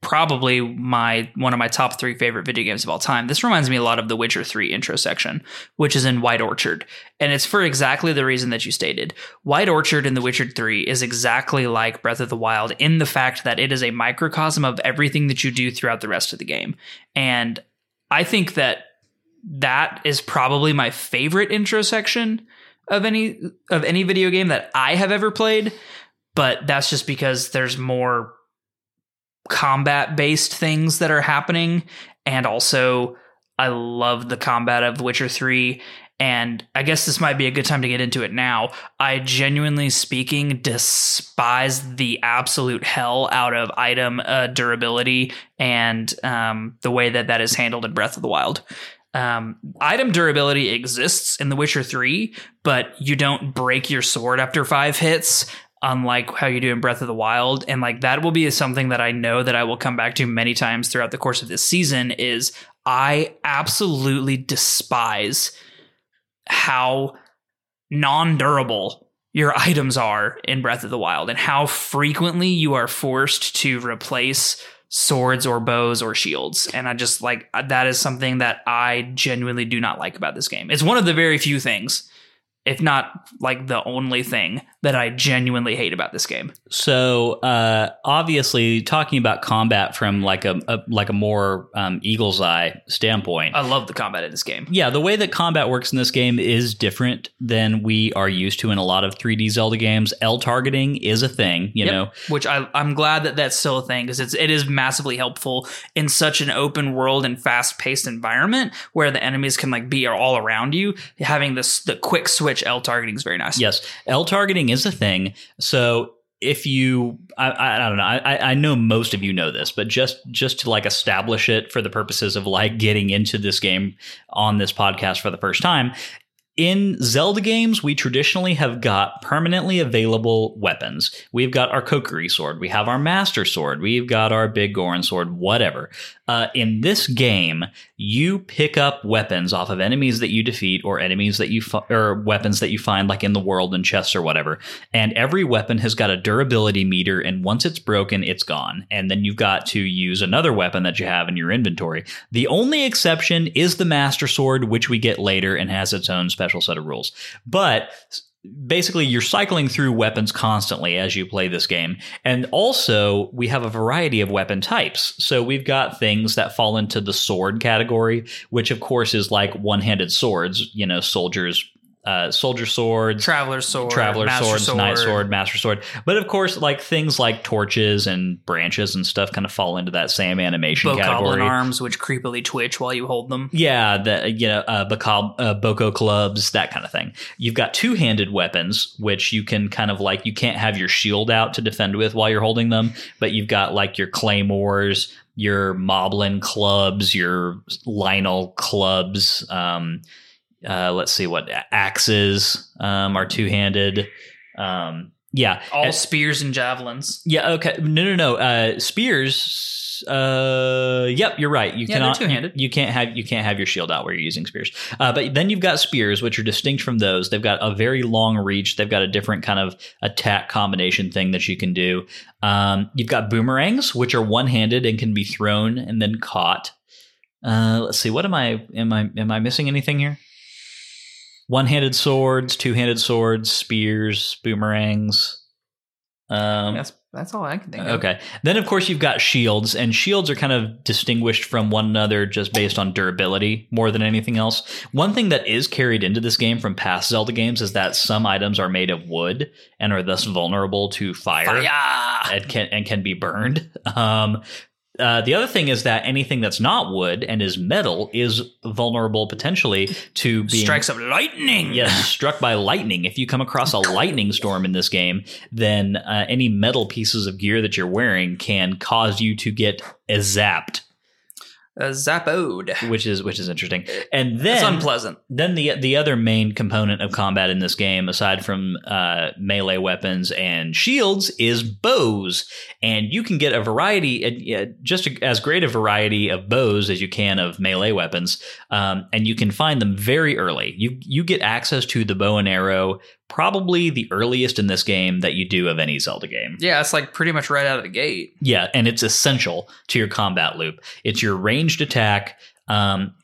probably my one of my top three favorite video games of all time. This reminds me a lot of the Witcher 3 intro section, which is in White Orchard. And it's for exactly the reason that you stated. White Orchard in The Witcher 3 is exactly like Breath of the Wild in the fact that it is a microcosm of everything that you do throughout the rest of the game. And I think that that is probably my favorite intro section of any of any video game that I have ever played, but that's just because there's more combat based things that are happening and also I love the combat of Witcher 3 and I guess this might be a good time to get into it now. I genuinely speaking despise the absolute hell out of item uh, durability and um, the way that that is handled in Breath of the Wild. Um, item durability exists in The Witcher 3, but you don't break your sword after five hits, unlike how you do in Breath of the Wild. And like that will be something that I know that I will come back to many times throughout the course of this season. Is I absolutely despise how non-durable your items are in Breath of the Wild and how frequently you are forced to replace swords or bows or shields. And I just like that is something that I genuinely do not like about this game. It's one of the very few things, if not like the only thing that I genuinely hate about this game. So uh, obviously, talking about combat from like a, a like a more um, eagle's eye standpoint. I love the combat in this game. yeah, the way that combat works in this game is different than we are used to in a lot of 3D Zelda games. L targeting is a thing, you Yep. know. which I, I'm glad that that's still a thing because it's it is massively helpful in such an open world and fast paced environment where the enemies can like be all around you. Having this the quick switch L targeting is very nice. Yes, L targeting is a thing. So if you, I, I, I don't know, I, I know most of you know this, but just just to like establish it for the purposes of like getting into this game on this podcast for the first time. In Zelda games, we traditionally have got permanently available weapons. We've got our Kokiri sword, we have our Master sword, we've got our Big Goron sword, whatever. Uh, in this game, you pick up weapons off of enemies that you defeat or enemies that you or weapons that you find like in the world in chests or whatever. And every weapon has got a durability meter, and once it's broken, it's gone. And then you've got to use another weapon that you have in your inventory. The only exception is the Master sword, which we get later and has its own special set of rules. But basically you're cycling through weapons constantly as you play this game and also we have a variety of weapon types so we've got things that fall into the sword category which of course is like one-handed swords you know soldiers uh, soldier swords Traveler sword, traveler swords, sword. knight sword, master sword. But of course, like things like torches and branches and stuff kind of fall into that same animation bokoblin category. arms, which creepily twitch while you hold them. Yeah, the you know uh, Boko, uh, Boko clubs, that kind of thing. You've got two handed weapons, which you can kind of like you can't have your shield out to defend with while you're holding them, but you've got like your claymores, your moblin clubs, your Lynel clubs. Um, uh, let's see what axes um, are two handed. Um, yeah, All And- spears and javelins. yeah. Okay. No, no, no. Uh, spears. Uh, yep. You're right. You Yeah, cannot. two-handed. You can't have. You can't have your shield out where you're using spears. Uh, but then you've got spears, which are distinct from those. They've got a very long reach. They've got a different kind of attack combination thing that you can do. Um, you've got boomerangs, which are one handed and can be thrown and then caught. Uh, let's see. What am I? Am I? Am I missing anything here? One-handed swords, two-handed swords, spears, boomerangs. Um, That's that's all I can think of. Okay. Then, of course, you've got shields, and shields are kind of distinguished from one another just based on durability more than anything else. One thing that is carried into this game from past Zelda games is that some items are made of wood and are thus vulnerable to fire, Fire. and can and can be burned. [laughs] Um, uh, the other thing is that anything that's not wood and is metal is vulnerable potentially to being Strikes of lightning. Yes, [laughs] struck by lightning. If you come across a lightning storm in this game, then uh, any metal pieces of gear that you're wearing can cause you to get zapped, A zapode. which is which is interesting. And It's then unpleasant. then the the other main component of combat in this game, aside from uh, melee weapons and shields, is bows, and you can get a variety, uh, just as great a variety of bows as you can of melee weapons, um, and you can find them very early. You you get access to the bow and arrow probably the earliest in this game that you do of any Zelda game. Yeah, it's like pretty much right out of the gate. Yeah, and it's essential to your combat loop. It's your ranged attack. Um,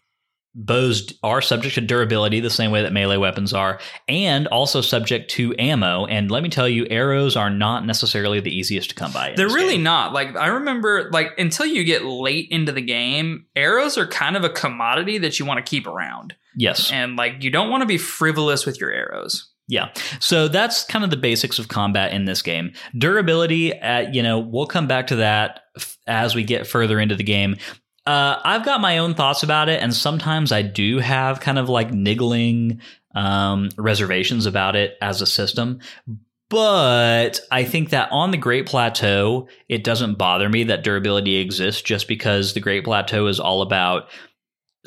bows are subject to durability the same way that melee weapons are, and also subject to ammo. And let me tell you, arrows are not necessarily the easiest to come by. They're really game. not. Like I remember like until you get late into the game, arrows are kind of a commodity that you want to keep around. yes. And like you don't want to be frivolous with your arrows. Yeah. So that's kind of the basics of combat in this game. Durability, uh, you know, we'll come back to that f- as we get further into the game. Uh, I've got my own thoughts about it, and sometimes I do have kind of like niggling um, reservations about it as a system. But I think that on the Great Plateau, it doesn't bother me that durability exists just because the Great Plateau is all about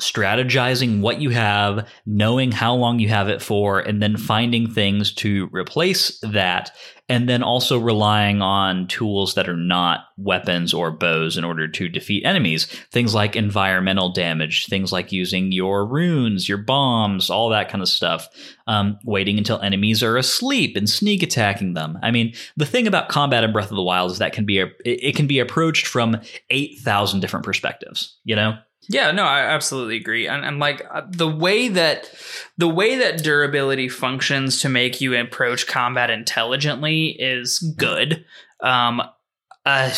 strategizing what you have, knowing how long you have it for, and then finding things to replace that, and then also relying on tools that are not weapons or bows in order to defeat enemies. Things like environmental damage, things like using your runes, your bombs, all that kind of stuff. Um, waiting until enemies are asleep and sneak attacking them. I mean, the thing about combat in Breath of the Wild is that can be a, it can be approached from eight thousand different perspectives. You know. Yeah, no, I absolutely agree. And, and like uh, the way that the way that durability functions to make you approach combat intelligently is good. Um, uh,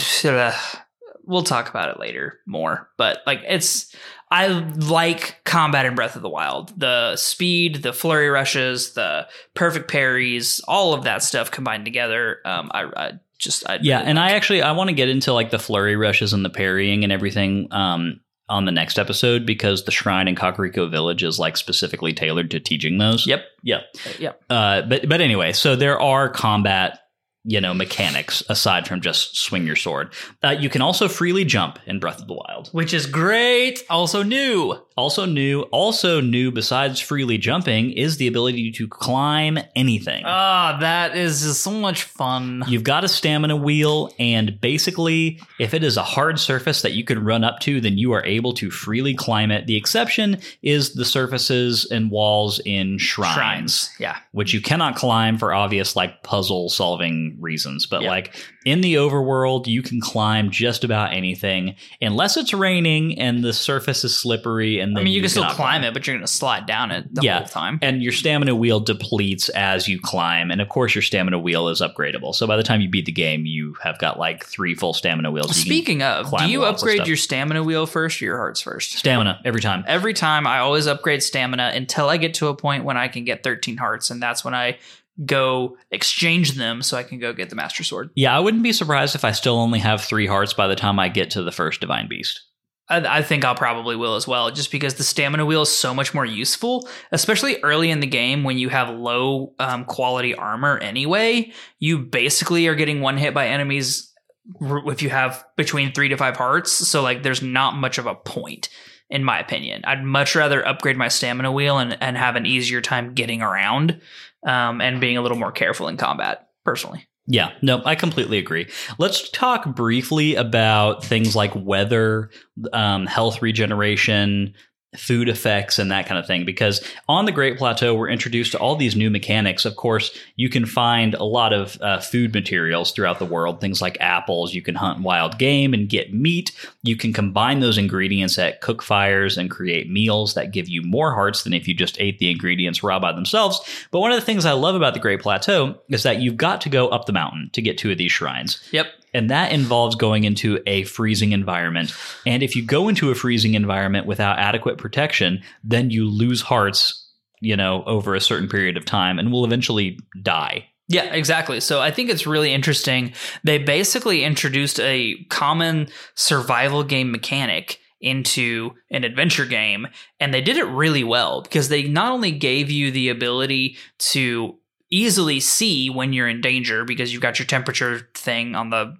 [sighs] we'll talk about it later more, but like it's I like combat in Breath of the Wild. The speed, the flurry rushes, the perfect parries, all of that stuff combined together. Um, I, I just I Yeah, really and like. I actually I want to get into like the flurry rushes and the parrying and everything um on the next episode because the shrine in Kakariko Village is like specifically tailored to teaching those. Yep. Yep. Yep. Uh but but anyway, so there are combat you know mechanics aside from just swing your sword. Uh, you can also freely jump in Breath of the Wild. which is great. Also new. Also new, also new besides freely jumping is the ability to climb anything. Ah, that is just so much fun. You've got a stamina wheel, and basically, if it is a hard surface that you can run up to, then you are able to freely climb it. The exception is the surfaces and walls in shrines, Shrines. Yeah. which you cannot climb for obvious like puzzle solving reasons. But Yeah. like in the overworld, you can climb just about anything unless it's raining and the surface is slippery. And I mean, you, can still climb it, but you're going to slide down it the Yeah. whole time. and your stamina wheel depletes as you climb and of course your stamina wheel is upgradable so by the time you beat the game you have got like three full stamina wheels Speaking of, do you upgrade your stamina wheel first or your hearts first? stamina every time Every time I always upgrade stamina until I get to a point when I can get 13 hearts, and that's when I go exchange them so I can go get the Master Sword. yeah i wouldn't be surprised if i still only have three hearts by the time i get to the first divine beast I, I think I'll probably will as well, just because the stamina wheel is so much more useful, especially early in the game when you have low um, quality armor anyway. You basically are getting one hit by enemies if you have between three to five hearts. So, like, there's not much of a point, in my opinion. I'd much rather upgrade my stamina wheel and, and have an easier time getting around um, and being a little more careful in combat, personally. yeah no i completely agree let's talk briefly about things like weather um, health regeneration food effects and that kind of thing. Because on the great plateau we're introduced to all these new mechanics. Of course you can find a lot of uh, food materials throughout the world things like apples. You can hunt wild game and get meat. You can combine those ingredients at cook fires and create meals that give you more hearts than if you just ate the ingredients raw by themselves. But one of the things i love about the great plateau is that you've got to go up the mountain to get to these shrines. Yep. And that involves going into a freezing environment. And if you go into a freezing environment without adequate protection, then you lose hearts, you know, over a certain period of time and will eventually die. Yeah, exactly. So I think it's really interesting. They basically introduced a common survival game mechanic into an adventure game, and they did it really well because they not only gave you the ability to easily see when you're in danger because you've got your temperature thing on the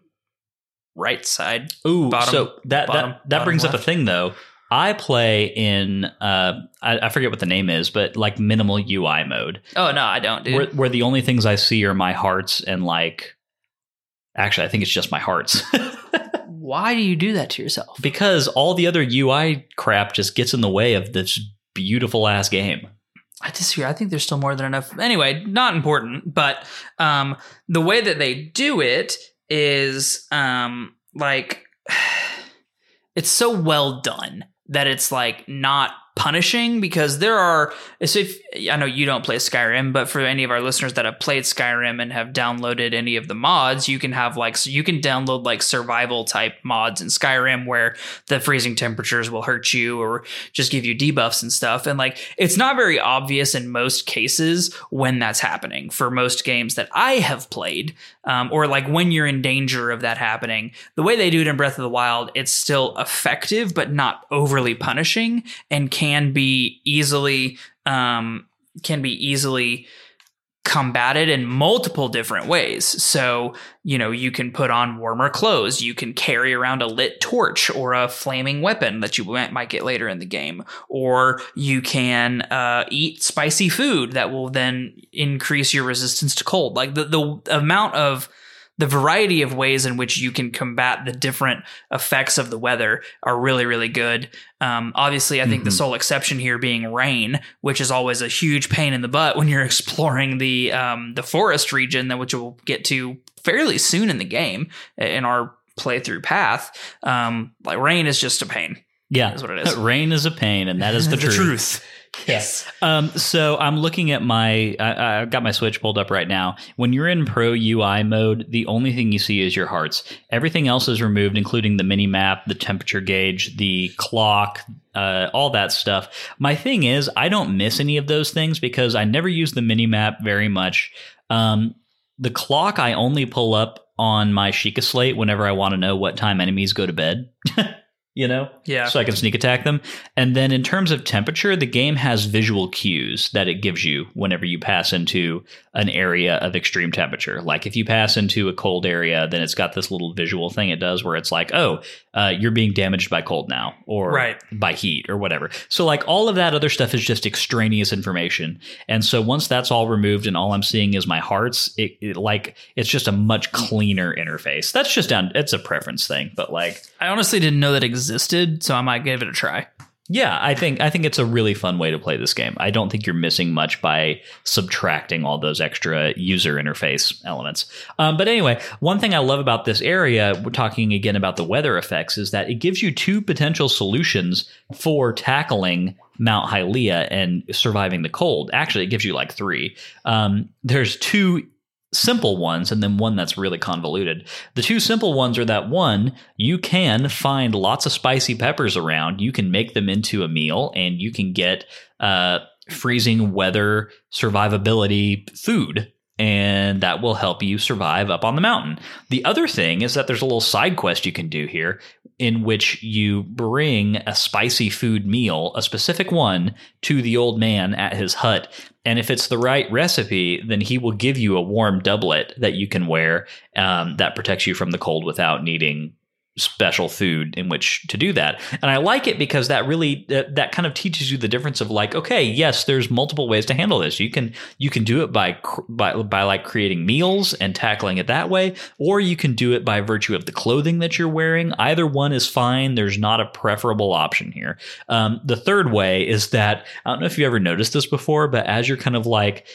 right side. Ooh, Bottom- so that bottom- that, that brings up a thing though. I play in uh, I, I forget what the name is, but like minimal UI mode, Oh no, I don't, dude. where where the only things I see are my hearts and like. Actually, I think it's just my hearts. [laughs] Why do you do that to yourself? because all the other UI crap just gets in the way of this beautiful ass game. I disagree. I think there's still more than enough. Anyway, not important, but um, the way that they do it is um, like [sighs] it's so well done that it's like not punishing because there are if I know you don't play Skyrim, but for any of our listeners that have played Skyrim and have downloaded any of the mods, you can have like so you can download like survival type mods in Skyrim where the freezing temperatures will hurt you or just give you debuffs and stuff. And like it's not very obvious in most cases when that's happening for most games that I have played, um, or like when you're in danger of that happening. The way they do it in Breath of the Wild, it's still effective but not overly punishing and can be easily um, can be easily combated in multiple different ways. So, you know, you can put on warmer clothes, you can carry around a lit torch or a flaming weapon that you might get later in the game, or you can uh, eat spicy food that will then increase your resistance to cold. Like the, the amount of the variety of ways in which you can combat the different effects of the weather are really, really good. Um, obviously, I think the Mhm. sole exception here being rain, which is always a huge pain in the butt when you're [laughs] exploring the um, the forest region, that which we'll get to fairly soon in the game in our playthrough path. Um, like rain is just a pain. Yeah, Is what it is. [laughs] Rain is a pain, and that is the, [laughs] truth. Yes. [laughs] Um, so I'm looking at my, I, I've got my Switch pulled up right now. When you're in Pro UI mode, the only thing you see is your hearts. Everything else is removed, including the mini map, the temperature gauge, the clock, uh, all that stuff. My thing is, I don't miss any of those things because I never use the mini map very much. Um, the clock I only pull up on my Sheikah slate whenever I want to know what time enemies go to bed. [laughs] you know? Yeah. So I can sneak attack them. And then in terms of temperature, the game has visual cues that it gives you whenever you pass into an area of extreme temperature. Like if you pass into a cold area, then it's got this little visual thing it does where it's like, oh, uh, you're being damaged by cold now or Right. by heat or whatever. So like all of that other stuff is just extraneous information. And so once that's all removed and all I'm seeing is my hearts, it, it like it's just a much cleaner interface. That's just down it's a preference thing, but like I honestly didn't know that existed, so I might give it a try. yeah, I think I think it's a really fun way to play this game. I don't think you're missing much by subtracting all those extra user interface elements. Um, but anyway, one thing I love about this area, we're talking again about the weather effects, is that it gives you two potential solutions for tackling Mount Hylia and surviving the cold. Actually, it gives you like three. Um, there's two simple ones and then one that's really convoluted. The two simple ones are that one, you can find lots of spicy peppers around. You can make them into a meal and you can get uh, freezing weather survivability food. And that will help you survive up on the mountain. The other thing is that there's a little side quest you can do here in which you bring a spicy food meal, a specific one, to the old man at his hut. And if it's the right recipe, then he will give you a warm doublet that you can wear um, that protects you from the cold without needing special food in which to do that. And I like it because that really that, that kind of teaches you the difference of like, okay, yes, there's multiple ways to handle this. You can you can do it by by by like creating meals and tackling it that way, or you can do it by virtue of the clothing that you're wearing. Either one is fine. There's not a preferable option here. Um, the third way is that I don't know if you ever noticed this before, but as you're kind of like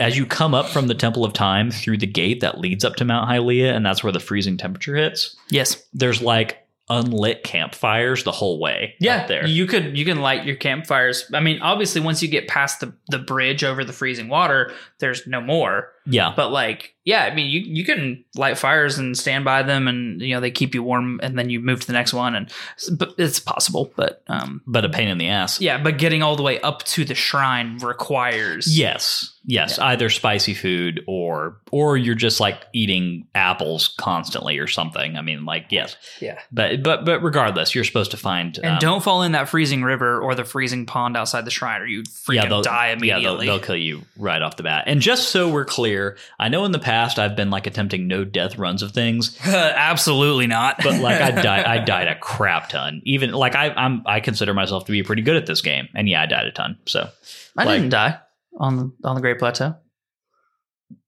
as you come up from the Temple of Time through the gate that leads up to Mount Hylia, and that's where the freezing temperature hits, Yes. there's like unlit campfires the whole way Yeah, there. you could you can light your campfires. I mean, obviously, once you get past the the bridge over the freezing water, there's no more. Yeah. But like, yeah, I mean, you you can light fires and stand by them, and you know they keep you warm, and then you move to the next one, and but it's possible. But um, But a pain in the ass. yeah, but getting all the way up to the shrine requires Yes. Yes. Either spicy food or or you're just like eating apples constantly or something. I mean, like, yes. yeah. But but but regardless, you're supposed to find And um, don't fall in that freezing river or the freezing pond outside the shrine, or you freaking they'll, die Yeah, immediately. they'll, they'll kill you right off the bat. And just so we're clear, I know in the past I've been like attempting no death runs of things, [laughs] Absolutely not. but like I died, I [laughs] died a crap ton. Even like I, I'm, I consider myself to be pretty good at this game, and yeah, I died a ton. So I like- didn't die on the on the Great Plateau.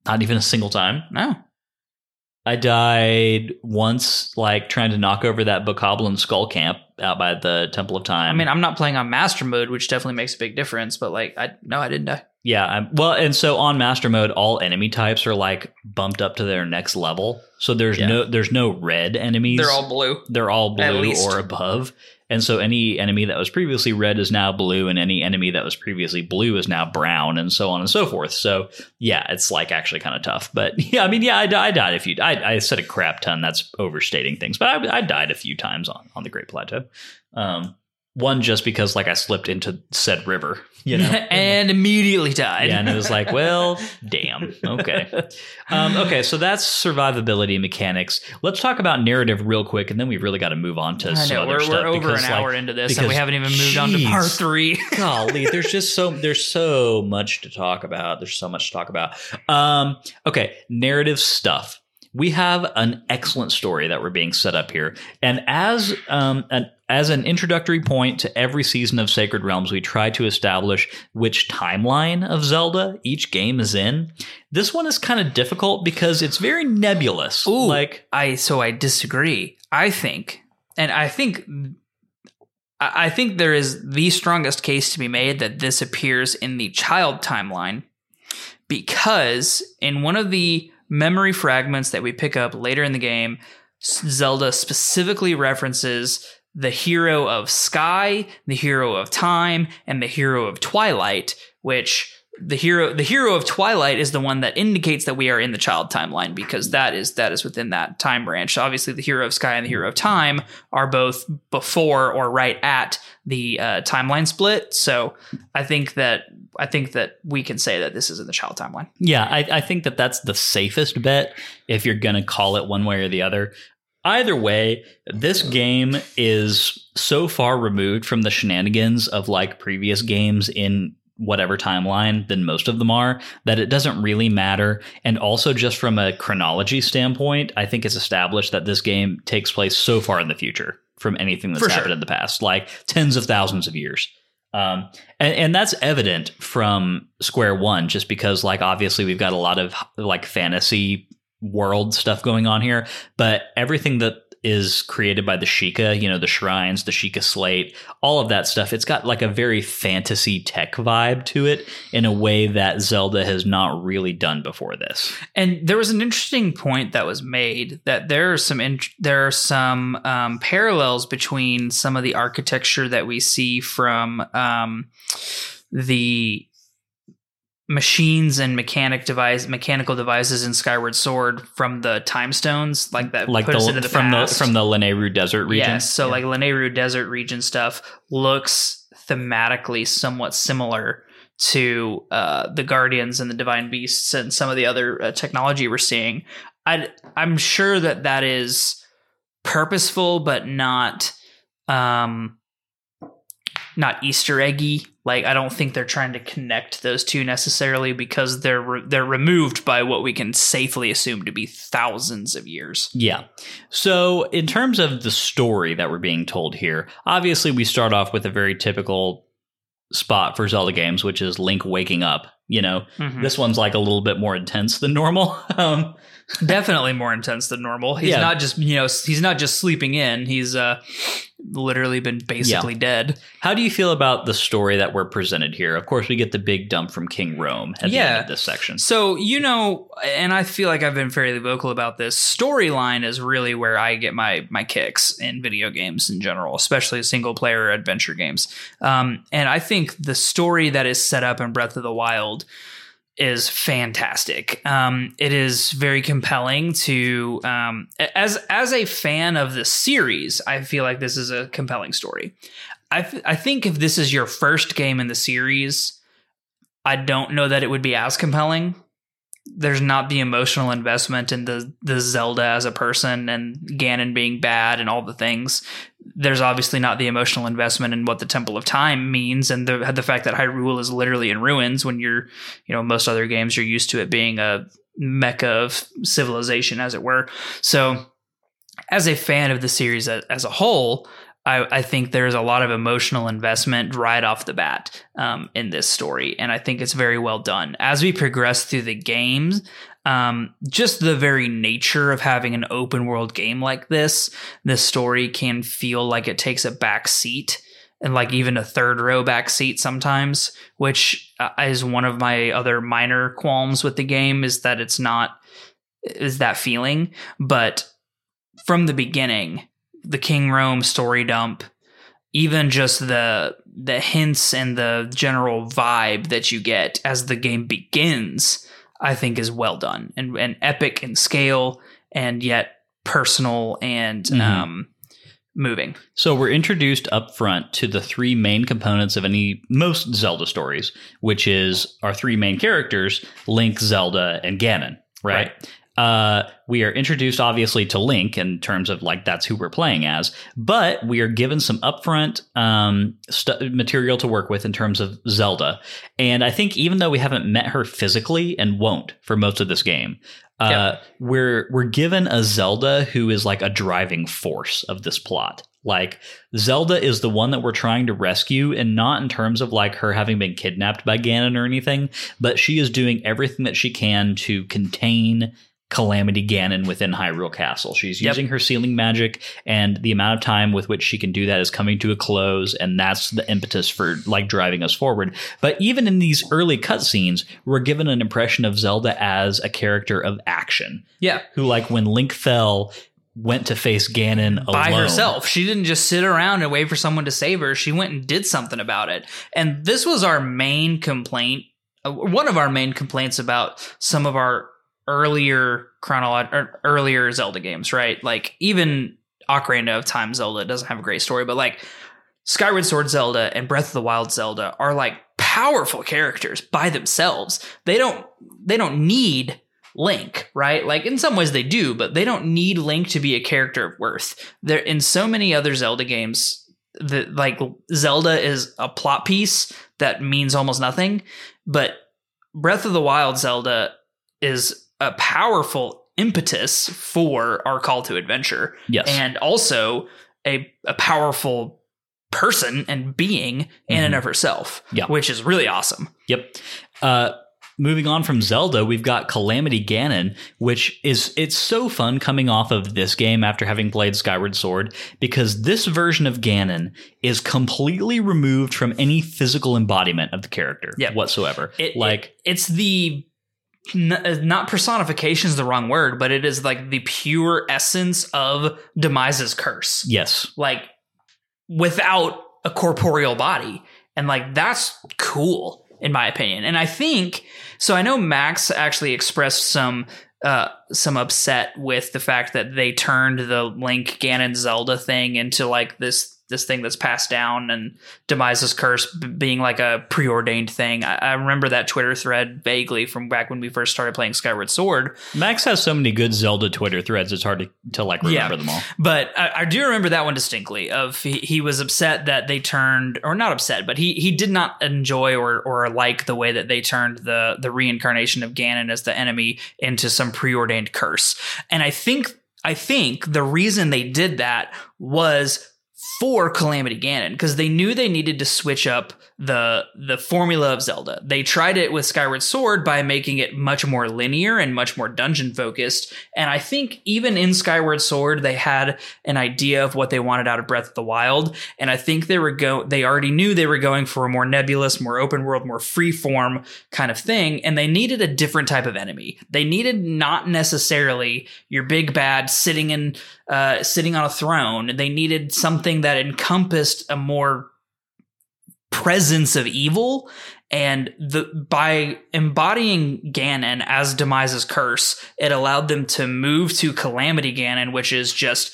not even a single time. No. I died once, like trying to knock over that Bokoblin skull camp out by the Temple of Time. I mean, I'm not playing on master mode, which definitely makes a big difference. But like, I no, I didn't die. Yeah, I'm, well, and so on Master Mode, all enemy types are like bumped up to their next level. So there's Yeah. no there's no red enemies. They're all blue. they're all blue or above. And so any enemy that was previously red is now blue, and any enemy that was previously blue is now brown, and so on and so forth. So yeah, it's like actually kind of tough. But [laughs] yeah, I mean, yeah, I, I died a few. I, I said a crap ton. That's overstating things, but I, I died a few times on on the Great Plateau. Um, one just because like I slipped into said river, you know, [laughs] and immediately died. yeah, and it was like, [laughs] well, damn. Okay. Um, okay, so that's survivability mechanics. Let's talk about narrative real quick, and then we really got to move on to some know other we're, stuff. we're over an because, like, hour into this, and we haven't even moved on to part three. [laughs] golly, there's just so there's so much to talk about. There's so much to talk about. Um, okay, narrative stuff. We have an excellent story that we're being set up here, and as um, an as an introductory point to every season of Sacred Realms, we try to establish which timeline of Zelda each game is in. This one is kind of difficult because it's very nebulous. Ooh. Like, I so I disagree. I think, and I think, I I think there is the strongest case to be made that this appears in the child timeline, because in one of the memory fragments that we pick up later in the game, Zelda specifically references the hero of Sky, the hero of Time, and the hero of Twilight, which the hero the hero of Twilight is the one that indicates that we are in the child timeline because that is that is within that time branch. Obviously, the hero of Sky and the hero of Time are both before or right at the uh, timeline split. So I think that I think that we can say that this is in the child timeline. Yeah, I, I think that that's the safest bet if you're going to call it one way or the other. either way, this game is so far removed from the shenanigans of like previous games in whatever timeline than most of them are that it doesn't really matter and also just from a chronology standpoint i think it's established that this game takes place so far in the future from anything that's For happened sure. in the past like tens of thousands of years um, and, and that's evident from square one just because like obviously we've got a lot of like fantasy world stuff going on here but everything that is created by the Sheikah, you know, the shrines, the Sheikah slate, all of that stuff. It's got like a very fantasy tech vibe to it in a way that Zelda has not really done before this. And there was an interesting point that was made that there are some in, there are some um, parallels between some of the architecture that we see from um, the machines and mechanic device mechanical devices in Skyward Sword from the time stones like that Like put us into the, the from past. the from the Lanayru Desert region. Yes, so like Lanayru Desert region stuff looks thematically somewhat similar to uh, the Guardians and the Divine Beasts and some of the other uh, technology we're seeing. I I'm sure that that is purposeful, but not um not Easter eggy. Like I don't think they're trying to connect those two necessarily because they're re- they're removed by what we can safely assume to be thousands of years. Yeah. So, in terms of the story that we're being told here, obviously we start off with a very typical spot for Zelda games, which is Link waking up. You know, Mhm. this one's like a little bit more intense than normal. [laughs] um, definitely more intense than normal. He's Yeah. not just you know he's not just sleeping in. He's uh literally been basically dead. how do you feel about the story that we're presented here? Of course, we get the big dump from King Rhoam at the end of this section. So you know, and I feel like I've been fairly vocal about this. Storyline is really where I get my my kicks in video games in general, especially single player adventure games. Um, and I think the story that is set up in Breath of the Wild is fantastic. Um, it is very compelling to um, as as a fan of the series. I feel like this is a compelling story. I th- I think if this is your first game in the series, I don't know that it would be as compelling. There's not the emotional investment in the the Zelda as a person and Ganon being bad and all the things. There's obviously not the emotional investment in what the Temple of Time means and the the fact that Hyrule is literally in ruins when you're, you know, most other games you're used to it being a mecca of civilization as it were. So as a fan of the series as, a whole, I, I think there's a lot of emotional investment right off the bat um, in this story, and I think it's very well done. As we progress through the games, um, just the very nature of having an open world game like this, the story can feel like it takes a back seat and like even a third row back seat sometimes, which uh, is one of my other minor qualms with the game is that it's not is that feeling, but from the beginning the King Rhoam story dump, even just the the hints and the general vibe that you get as the game begins, I think is well done and, and epic in scale and yet personal and Mhm. um, moving. So we're introduced up front to the three main components of any most Zelda stories, which is our three main characters, Link, Zelda, and Ganon, right? Uh, we are introduced obviously to Link in terms of like that's who we're playing as, but we are given some upfront um, st- material to work with in terms of Zelda. And I think even though we haven't met her physically and won't for most of this game, uh, we're we're given a Zelda who is like a driving force of this plot. Like Zelda is the one that we're trying to rescue, and not in terms of like her having been kidnapped by Ganon or anything, but she is doing everything that she can to contain Calamity Ganon within Hyrule Castle. She's Yep. using her sealing magic, and the amount of time with which she can do that is coming to a close, and that's the impetus for like driving us forward. But even in these early cutscenes, we're given an impression of Zelda as a character of action, Yeah. who like when Link fell, went to face Ganon by herself. She didn't just sit around and wait for someone to save her. She went and did something about it. And this was our main complaint, uh, one of our main complaints about some of our earlier chronolog- or er, earlier Zelda games, right? Like even Ocarina of Time Zelda doesn't have a great story, but like Skyward Sword Zelda and Breath of the Wild Zelda are like powerful characters by themselves. They don't they don't need Link, right? Like in some ways they do, but they don't need Link to be a character of worth. There in so many other Zelda games that like Zelda is a plot piece that means almost nothing, but Breath of the Wild Zelda is a powerful impetus for our call to adventure Yes. and also a, a powerful person and being in and Mhm. of herself, Yeah. which is really awesome. Yep. Uh, moving on from Zelda, we've got Calamity Ganon, which is it's so fun coming off of this game after having played Skyward Sword because this version of Ganon is completely removed from any physical embodiment of the character Yep. whatsoever. It, like it- it's the n- not personification is the wrong word, but it is like the pure essence of Demise's curse. yes, like without a corporeal body. And like that's cool in my opinion. And I think so I know Max actually expressed some uh some upset with the fact that they turned the Link Ganon Zelda thing into like this this thing that's passed down and Demise's curse b- being like a preordained thing. I, I remember that Twitter thread vaguely from back when we first started playing Skyward Sword. Max has so many good Zelda Twitter threads. It's hard to, to like remember Yeah. them all. But I, I do remember that one distinctly. Of he, he was upset that they turned, or not upset, but he he did not enjoy or or like the way that they turned the the reincarnation of Ganon as the enemy into some preordained curse. And I think I think the reason they did that was for Calamity Ganon because they knew they needed to switch up the the formula of Zelda. They tried it with Skyward Sword by making it much more linear and much more dungeon focused. And I think even in Skyward Sword they had an idea of what they wanted out of Breath of the Wild, and I think they were go they already knew they were going for a more nebulous, more open world, more free form kind of thing, and they needed a different type of enemy. They needed not necessarily your big bad sitting in uh, sitting on a throne. They needed something that encompassed a more presence of evil. And the by embodying Ganon as Demise's curse, it allowed them to move to Calamity Ganon, which is just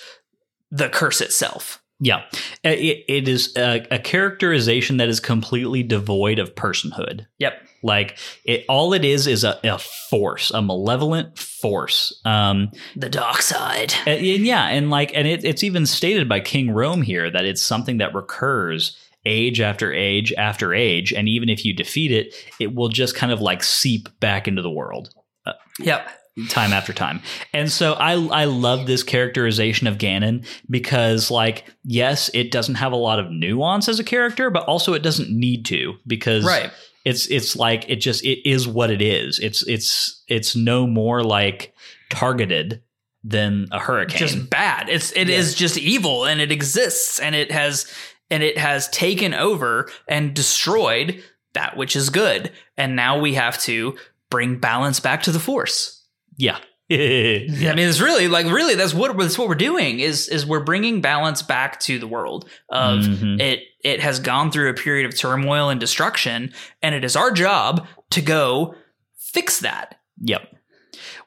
the curse itself. Yeah, Uh, it, it is a, a characterization that is completely devoid of personhood. Yep. Like it, all it is is a, a force, a malevolent force. Um, The dark side. and- and yeah, and like, and it, it's even stated by King Rhoam here that it's something that recurs age after age after age, and even if you defeat it, it will just kind of like seep back into the world uh, Yep. time after time. And so I I love this characterization of Ganon because like yes, it doesn't have a lot of nuance as a character, but also it doesn't need to because Right. it's it's like it just it is what it is. It's it's it's no more like targeted than a hurricane. just bad. It's it is Yeah. just evil and it exists and it has and it has taken over and destroyed that which is good. And now we have to bring balance back to the force. yeah. [laughs] I mean, it's really like really that's what that's what we're doing is is we're bringing balance back to the world of Mhm. it. It has gone through a period of turmoil and destruction, and it is our job to go fix that. Yep.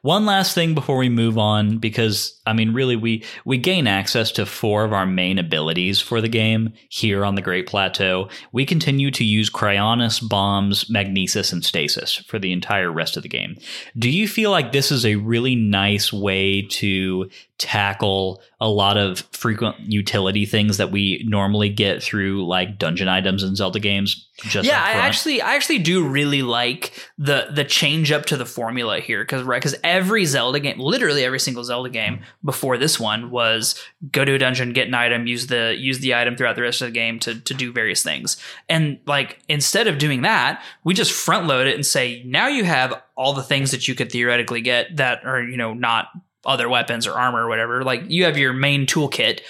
One last thing before we move on, because I mean, really, we we gain access to four of our main abilities for the game here on the Great Plateau. We continue to use Cryonis, Bombs, Magnesis, and Stasis for the entire rest of the game. Do you feel like this is a really nice way to tackle a lot of frequent utility things that we normally get through like dungeon items in Zelda games? Just yeah, I actually, I actually do really like the the change up to the formula here because right, because every Zelda game, literally every single Zelda game before this one was go to a dungeon, get an item, use the use the item throughout the rest of the game to to do various things, and like instead of doing that, we just front load it and say now you have all the things that you could theoretically get that are you know not other weapons or armor or whatever. Like you have your main toolkit.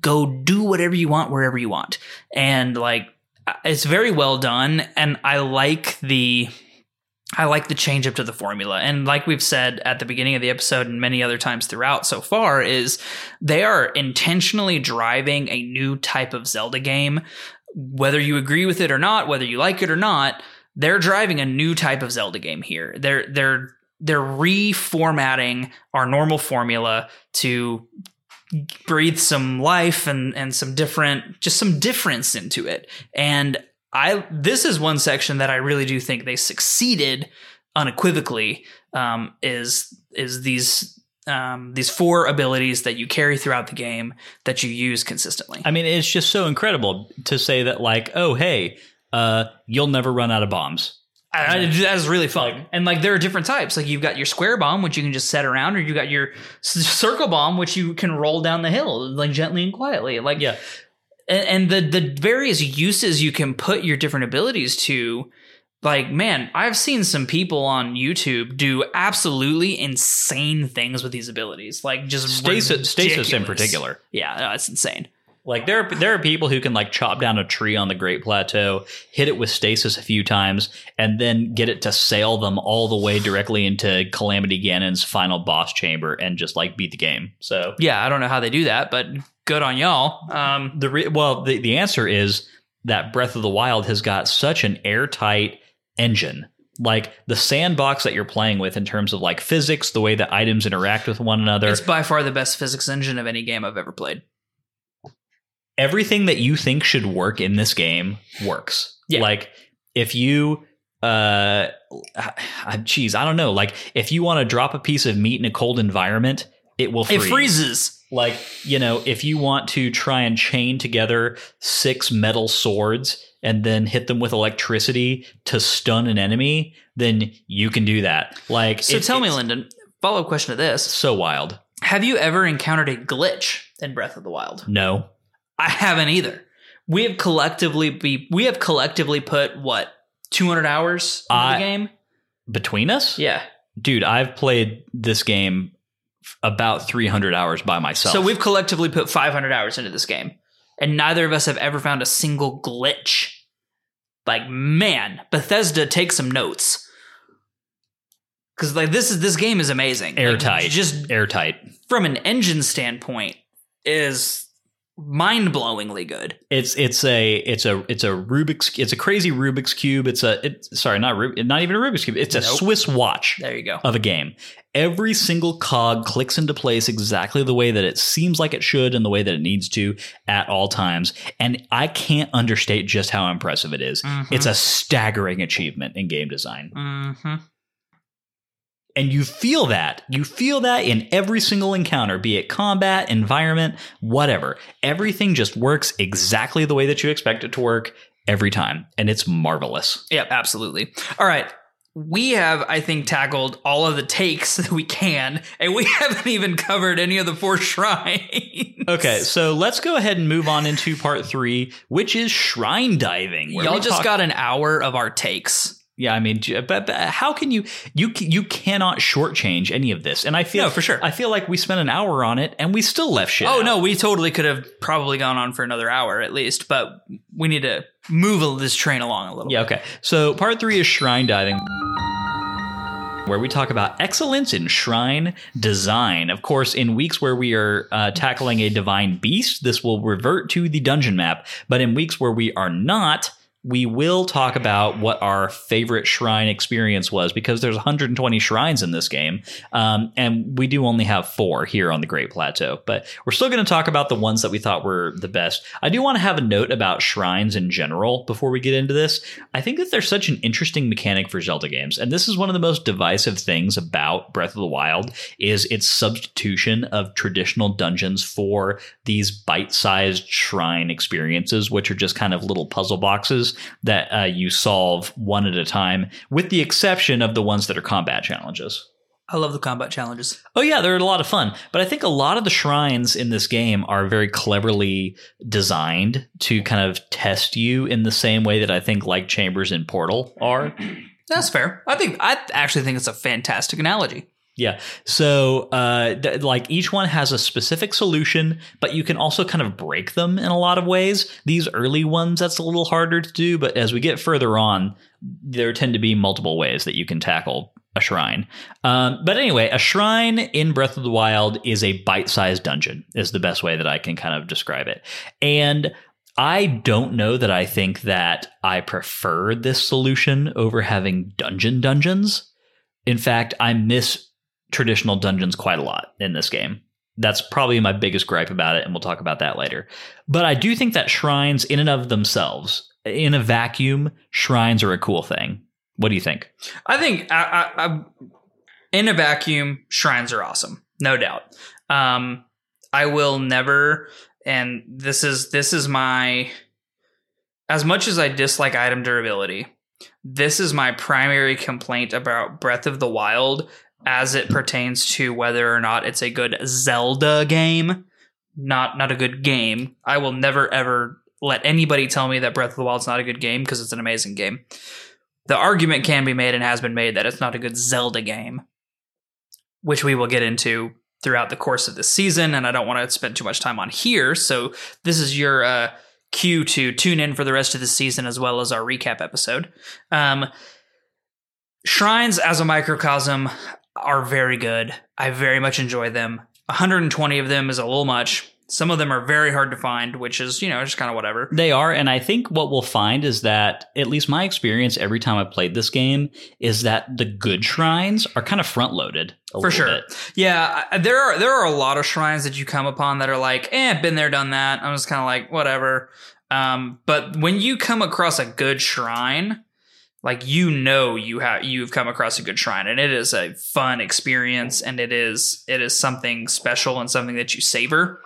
Go do whatever you want wherever you want. And like uh, it's very well done and I like the I like the change up to the formula. And like we've said at the beginning of the episode and many other times throughout so far is they are intentionally driving a new type of Zelda game whether you agree with it or not, whether you like it or not, they're driving a new type of Zelda game here. They're they're they're reformatting our normal formula to breathe some life and and some different just some difference into it. And I this is one section that I really do think they succeeded unequivocally um, is is these um, these four abilities that you carry throughout the game that you use consistently. I mean, it's just so incredible to say that, like, oh, hey, uh, you'll never run out of bombs. I, that is really fun. and like there are different types. Like you've got your square bomb, which you can just set around, or you got your circle bomb, which you can roll down the hill like gently and quietly. Like Yeah. and, and the the various uses you can put your different abilities to. Like man, I've seen some people on YouTube do absolutely insane things with these abilities. Like just Stasis, stasis in particular. Yeah, no, it's insane. Like there, are, there are people who can like chop down a tree on the Great Plateau, hit it with stasis a few times, and then get it to sail them all the way directly into Calamity Ganon's final boss chamber and just like beat the game. So Yeah, I don't know how they do that, but good on y'all. Um, the re- well, the the answer is that Breath of the Wild has got such an airtight engine. Like the sandbox that you're playing with in terms of like physics, the way that items interact with one another, it's by far the best physics engine of any game I've ever played. Everything that you think should work in this game works. Yeah. Like if you uh geez, I don't know. Like if you want to drop a piece of meat in a cold environment, it will freeze. It freezes. Like, you know, if you want to try and chain together six metal swords and then hit them with electricity to stun an enemy, then you can do that. Like So it- tell me, Lyndon, follow up question to this. so wild. Have you ever encountered a glitch in Breath of the Wild? No. I haven't either. We have collectively be we have collectively put what 200 hours into I- the game. Between us? Yeah. Dude, I've played this game about 300 hours by myself. So we've collectively put 500 hours into this game, and neither of us have ever found a single glitch. Like man, Bethesda take some notes. Cause like this is this game is amazing. Like, airtight. just airtight. from an engine standpoint, is mind blowingly good. It's it's a it's a it's a Rubik's it's a crazy Rubik's cube. It's a it, sorry not Rub, not even a Rubik's cube. It's a Swiss watch There you go. of a game. Every single cog clicks into place exactly the way that it seems like it should and the way that it needs to at all times. And I can't understate just how impressive it is. Mhm. It's a staggering achievement in game design. hmm And you feel that. You feel that in every single encounter, be it combat, environment, whatever. Everything just works exactly the way that you expect it to work every time. And it's marvelous. Yep, absolutely. All right. We have, I think, tackled all of the takes [laughs] that we can, and we [laughs] haven't even covered any of the four [laughs] shrines. Okay, so let's go ahead and move on into part three, which is shrine diving. Y'all just talk- got an hour of our takes. Yeah, I mean, but, but how can you you you cannot shortchange any of this? And I feel No, for sure. I feel like we spent an hour on it and we still left shit. Oh out. no, we totally could have probably gone on for another hour at least, but we need to move this train along a little. Yeah, okay. So part three is shrine diving. Where we talk about excellence in shrine design. Of course, in weeks where we are uh, tackling a divine beast, this will revert to the dungeon map. But in weeks where we are not, we will talk about what our favorite shrine experience was because there's 120 shrines in this game, um, and we do only have four here on the Great Plateau. But we're still going to talk about the ones that we thought were the best. I do want to have a note about shrines in general before we get into this. I think that they're such an interesting mechanic for Zelda games, and this is one of the most divisive things about Breath of the Wild is its substitution of traditional dungeons for these bite-sized shrine experiences, which are just kind of little puzzle boxes that uh, you solve one at a time, with the exception of the ones that are combat challenges. I love the combat challenges. Oh yeah, they're a lot of fun. But I think a lot of the shrines in this game are very cleverly designed to kind of test you in the same way that I think like chambers in Portal are. That's fair. I think I actually think it's a fantastic analogy. Yeah. So, uh, th- like each one has a specific solution, but you can also kind of break them in a lot of ways. These early ones, that's a little harder to do, but as we get further on, there tend to be multiple ways that you can tackle a shrine. Um, but anyway, a shrine in Breath of the Wild is a bite sized dungeon, is the best way that I can kind of describe it. And I don't know that I think that I prefer this solution over having dungeon dungeons. In fact, I miss traditional dungeons quite a lot in this game. That's probably my biggest gripe about it, and we'll talk about that later. But I do think that shrines, in and of themselves, in a vacuum, shrines are a cool thing. What do you think? I think I, I, I, in a vacuum, shrines are awesome, no doubt. Um, I will never, and this is this is my. As much as I dislike item durability, this is my primary complaint about Breath of the Wild as it pertains to whether or not it's a good Zelda game. Not not a good game. I will never ever let anybody tell me that Breath of the Wild is not a good game because it's an amazing game. The argument can be made and has been made that it's not a good Zelda game, which we will get into throughout the course of this season. And I don't want to spend too much time on here. So this is your uh, cue to tune in for the rest of the season as well as our recap episode. Um, shrines as a microcosm are very good. I very much enjoy them. 120 of them is a little much. Some of them are very hard to find, which is, you know, just kind of whatever. They are, and I think what we'll find is that, at least my experience every time I've played this game, is that the good shrines are kind of front loaded. For sure. Bit. Yeah, there are there are a lot of shrines that you come upon that are like, eh, been there, done that. I'm just kind of like, whatever. Um, but when you come across a good shrine, like you know you have you've come across a good shrine, and it is a fun experience, and it is it is something special and something that you savor.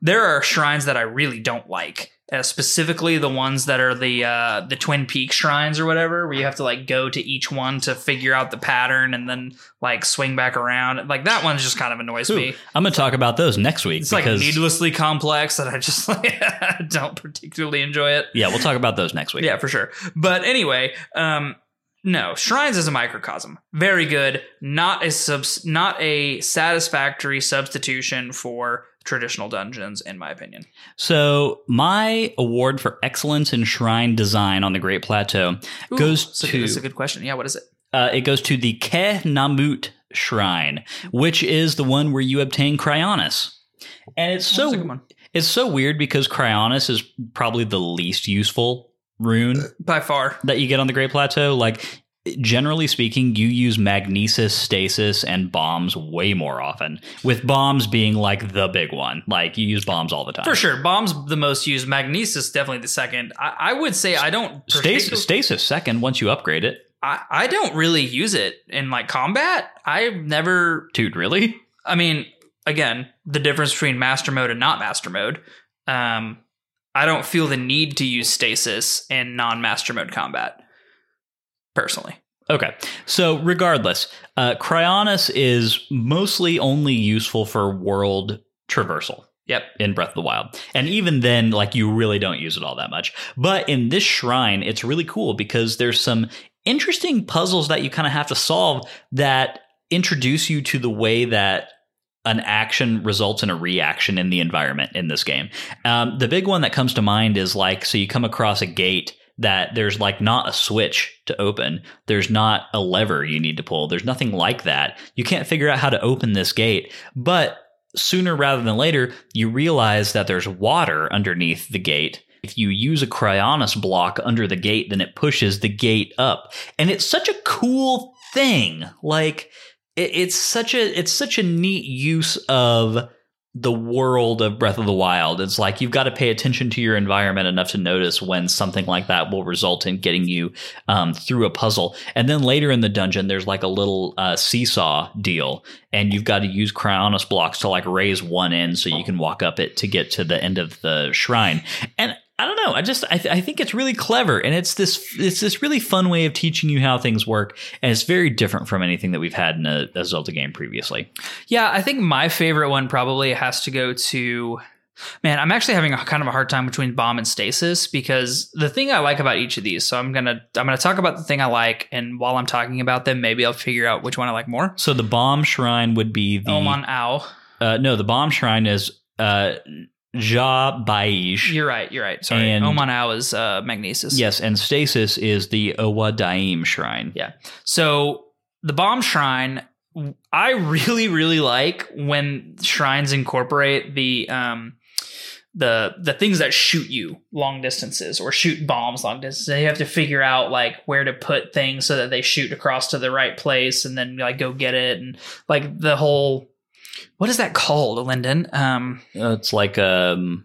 There are shrines that I really don't like. Uh, specifically, the ones that are the uh, the Twin Peak shrines or whatever, where you have to like go to each one to figure out the pattern and then like swing back around. Like that one just kind of annoys Ooh, me. I'm going to talk about those next week. It's like needlessly complex that I just [laughs] like don't particularly enjoy it. Yeah, we'll talk about those next week. Yeah, for sure. But anyway, um, no, shrines is a microcosm, very good. Not a subs, not a satisfactory substitution for traditional dungeons, in my opinion. So, my award for excellence in shrine design on the Great Plateau Ooh, goes that's to that's a good question. Yeah, what is it? uh, it goes to the Keh Namut Shrine, which is the one where you obtain Cryonis. And it's so it's so weird because Cryonis is probably the least useful rune by far. that you get on the Great Plateau. Like generally speaking, you use magnesis, stasis, and bombs way more often. With bombs being like the big one. Like you use bombs all the time. For sure, bombs the most used. Magnesis definitely the second. I, I would say I don't Stasis, particu- stasis second once you upgrade it. I, I don't really use it in like combat. I've never Dude, really? I mean, again, the difference between master mode and not master mode. Um, I don't feel the need to use stasis in non-master mode combat. Personally, Okay. So, regardless, uh, Cryonis is mostly only useful for world traversal. Yep. In Breath of the Wild. And even then, like, you really don't use it all that much. But in this shrine, it's really cool because there's some interesting puzzles that you kind of have to solve that introduce you to the way that an action results in a reaction in the environment in this game. Um, the big one that comes to mind is like, so you come across a gate that there's like not a switch to open. There's not a lever you need to pull. There's nothing like that. You can't figure out how to open this gate. But sooner rather than later, you realize that there's water underneath the gate. If you use a cryonis block under the gate, then it pushes the gate up. And it's such a cool thing. Like it, it's such a it's such a neat use of the world of Breath of the Wild. It's like you've got to pay attention to your environment enough to notice when something like that will result in getting you um, through a puzzle. And then later in the dungeon, there's like a little uh, seesaw deal, and you've got to use cryonis blocks to like raise one end so you can walk up it to get to the end of the shrine. And I don't know. I just I, th- I think it's really clever, and it's this it's this really fun way of teaching you how things work, and it's very different from anything that we've had in a, a Zelda game previously. yeah. I think my favorite one probably has to go to. Man, I'm actually having a kind of a hard time between bomb and stasis because the thing I like about each of these. So I'm gonna I'm gonna talk about the thing I like, and while I'm talking about them, maybe I'll figure out which one I like more. So the bomb shrine would be the Oman Au. uh, no, the bomb shrine is uh, Ja Baij. You're right. You're right. Sorry. And- Oman Au is uh, magnesis. Yes, and stasis is the Owa Daim shrine. Yeah. So the bomb shrine, I really, really like when shrines incorporate the um the the things that shoot you long distances or shoot bombs long distances. They have to figure out like where to put things so that they shoot across to the right place and then like go get it and like the whole what is that called, Lyndon? Um Uh, it's like um,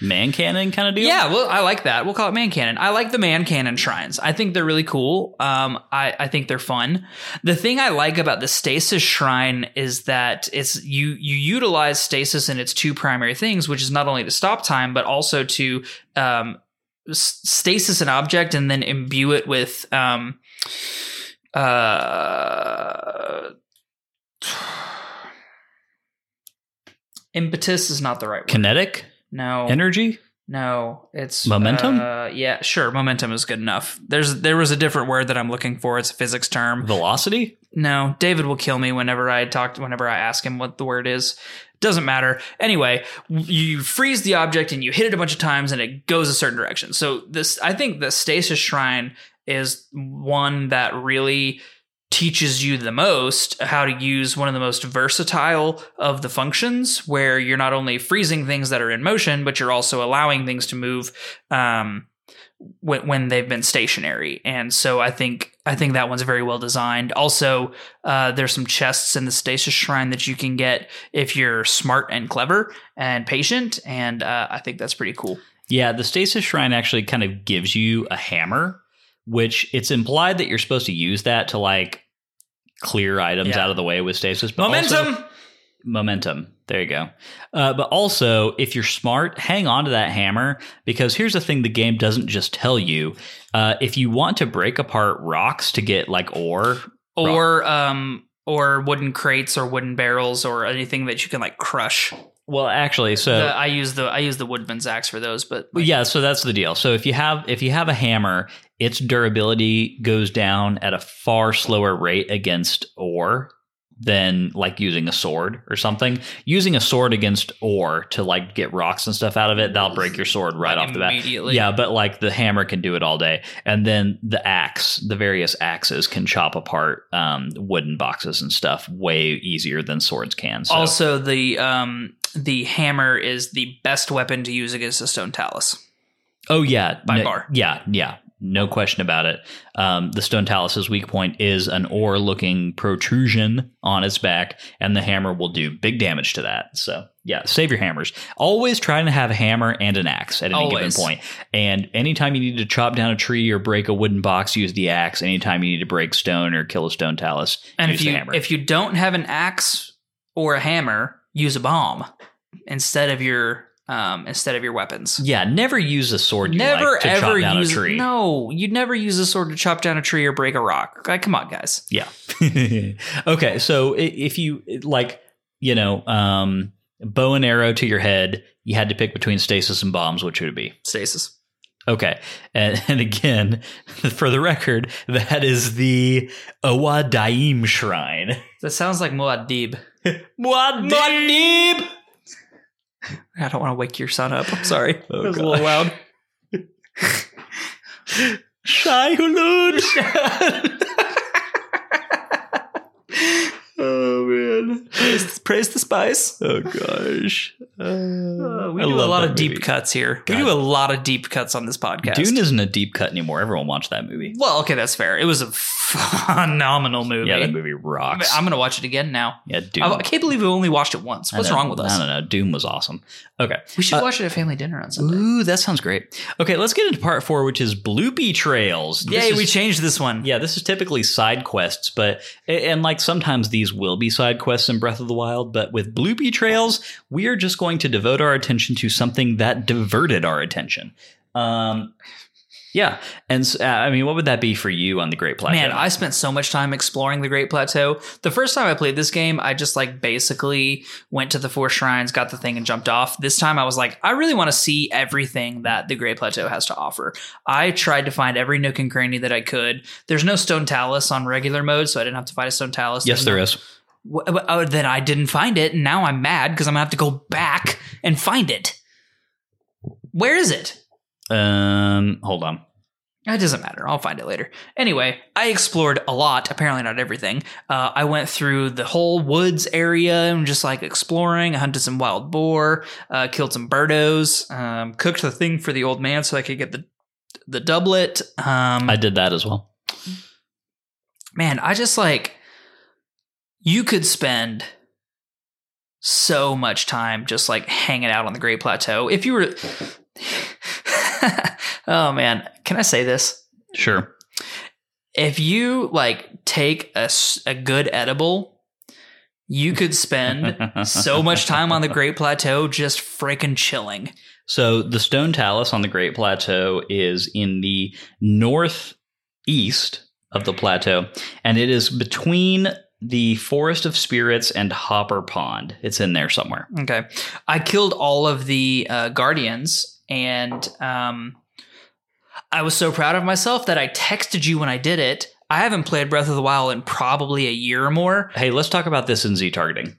man cannon kind of deal. Yeah, well, I like that. We'll call it man cannon. I like the man cannon shrines. I think they're really cool. Um, I, I think they're fun. The thing I like about the stasis shrine is that it's you you utilize stasis in its two primary things, which is not only to stop time but also to um, stasis an object and then imbue it with um, uh, impetus is not the right word. Kinetic no, energy. no, it's Momentum? Uh, yeah, sure. Momentum is good enough. There's there was a different word that I'm looking for. It's a physics term. Velocity. No, David will kill me whenever I talk. Whenever I ask him what the word is, doesn't matter. Anyway, you freeze the object and you hit it a bunch of times, and it goes a certain direction. So this, I think, the stasis shrine is one that really teaches you the most how to use one of the most versatile of the functions where you're not only freezing things that are in motion but you're also allowing things to move um, when, when they've been stationary. And so i think i think that one's very well designed. Also uh, there's some chests in the stasis shrine that you can get if you're smart and clever and patient and uh, i think that's pretty cool. Yeah, the stasis shrine actually kind of gives you a hammer, which it's implied that you're supposed to use that to like clear items Yeah. out of the way with stasis. But also- momentum momentum. There you go. Uh, but also, if you're smart, hang on to that hammer because here's the thing: the game doesn't just tell you. Uh, if you want to break apart rocks to get like ore, or um or wooden crates or wooden barrels or anything that you can like crush. well, actually, so The- I use the I use the woodman's axe for those, but Well, yeah, so that's the deal. So if you have if you have a hammer, its durability goes down at a far slower rate against ore than like using a sword or something. Using a sword against ore to like get rocks and stuff out of it, that'll break your sword right Like, off the bat. immediately. Yeah, but like the hammer can do it all day, and then the axe, the various axes can chop apart um, wooden boxes and stuff way easier than swords can. So. also the um the hammer is the best weapon to use against a stone talus. Oh yeah, By no- far. Yeah, yeah, no question about it. Um, the stone talus's weak point is an ore-looking protrusion on its back, and the hammer will do big damage to that. So yeah, save your hammers. Always trying to have a hammer and an axe at any Always. given point. And anytime you need to chop down a tree or break a wooden box, use the axe. Anytime you need to break stone or kill a stone talus, And use if you the hammer. if you don't have an axe or a hammer, use a bomb instead of your um instead of your weapons. yeah, never use a sword. You Never like ever chop down use a tree. No, you'd never use a sword to chop down a tree or break a rock. Like, come on, guys. Yeah. [laughs] okay. So if you like, you know, um, bow and arrow to your head, you had to pick between stasis and bombs. Which would it be? Stasis. Okay. And, [laughs] and again, for the record, that is the Owa Daim Shrine. That sounds like Muad'Dib. [laughs] Muad'Dib! I don't want to wake your son up. I'm sorry. [laughs] Oh, it was a little gosh. loud. [laughs] [laughs] Shai Hulud! oh, man. Praise, the spice. Oh, gosh. Uh, we I do a lot of deep cuts here. God. We do a lot of deep cuts on this podcast. Dune isn't a deep cut anymore. Everyone watched that movie. well, okay, that's fair. It was a [laughs] phenomenal movie. Yeah, that movie rocks. I'm gonna watch it again now. yeah, Dune. I, I can't believe we only watched it once. What's wrong with us? I don't know. Dune was awesome. Okay. We should Uh, watch it at family dinner on Sunday. Ooh, that sounds great. Okay, let's get into part four, which is Bloopy Trails. This Yay, is- we changed this one. Yeah, this is typically side quests, but and like sometimes these will be side quests in Breath of the Wild, but with Bloopy Trails, we are just going to devote our attention to something that diverted our attention. Um, yeah, and uh, I mean, what would that be for you on the Great Plateau? Man, I spent so much time exploring the Great Plateau. The first time I played this game, I just like basically went to the four shrines, got the thing, and jumped off. This time I was like, I really want to see everything that the Great Plateau has to offer. I tried to find every nook and cranny that I could. There's no Stone Talus on regular mode, so I didn't have to fight a Stone Talus. yes, there is. Oh, then I didn't find it, and now I'm mad because I'm gonna have to go back and find it. Where is it? Um, hold on. It doesn't matter. I'll find it later. Anyway, I explored a lot. Apparently, not everything. Uh, I went through the whole woods area and just like exploring. I hunted some wild boar, uh, killed some birdos, um, cooked the thing for the old man so I could get the the doublet. Um, I did that as well. man, I just like you could spend so much time just like hanging out on the Great Plateau. If you were, [laughs] oh man, can I say this? Sure. If you like take a, a good edible, you could spend so much time on the Great [laughs] Plateau just freaking chilling. So the Stone Talus on the Great Plateau is in the northeast of the plateau, and it is between the Forest of Spirits and Hopper Pond. It's in there somewhere. Okay. I killed all of the uh, guardians, and um, I was so proud of myself that I texted you when I did it. I haven't played Breath of the Wild in probably a year or more. Hey, let's talk about this in Z targeting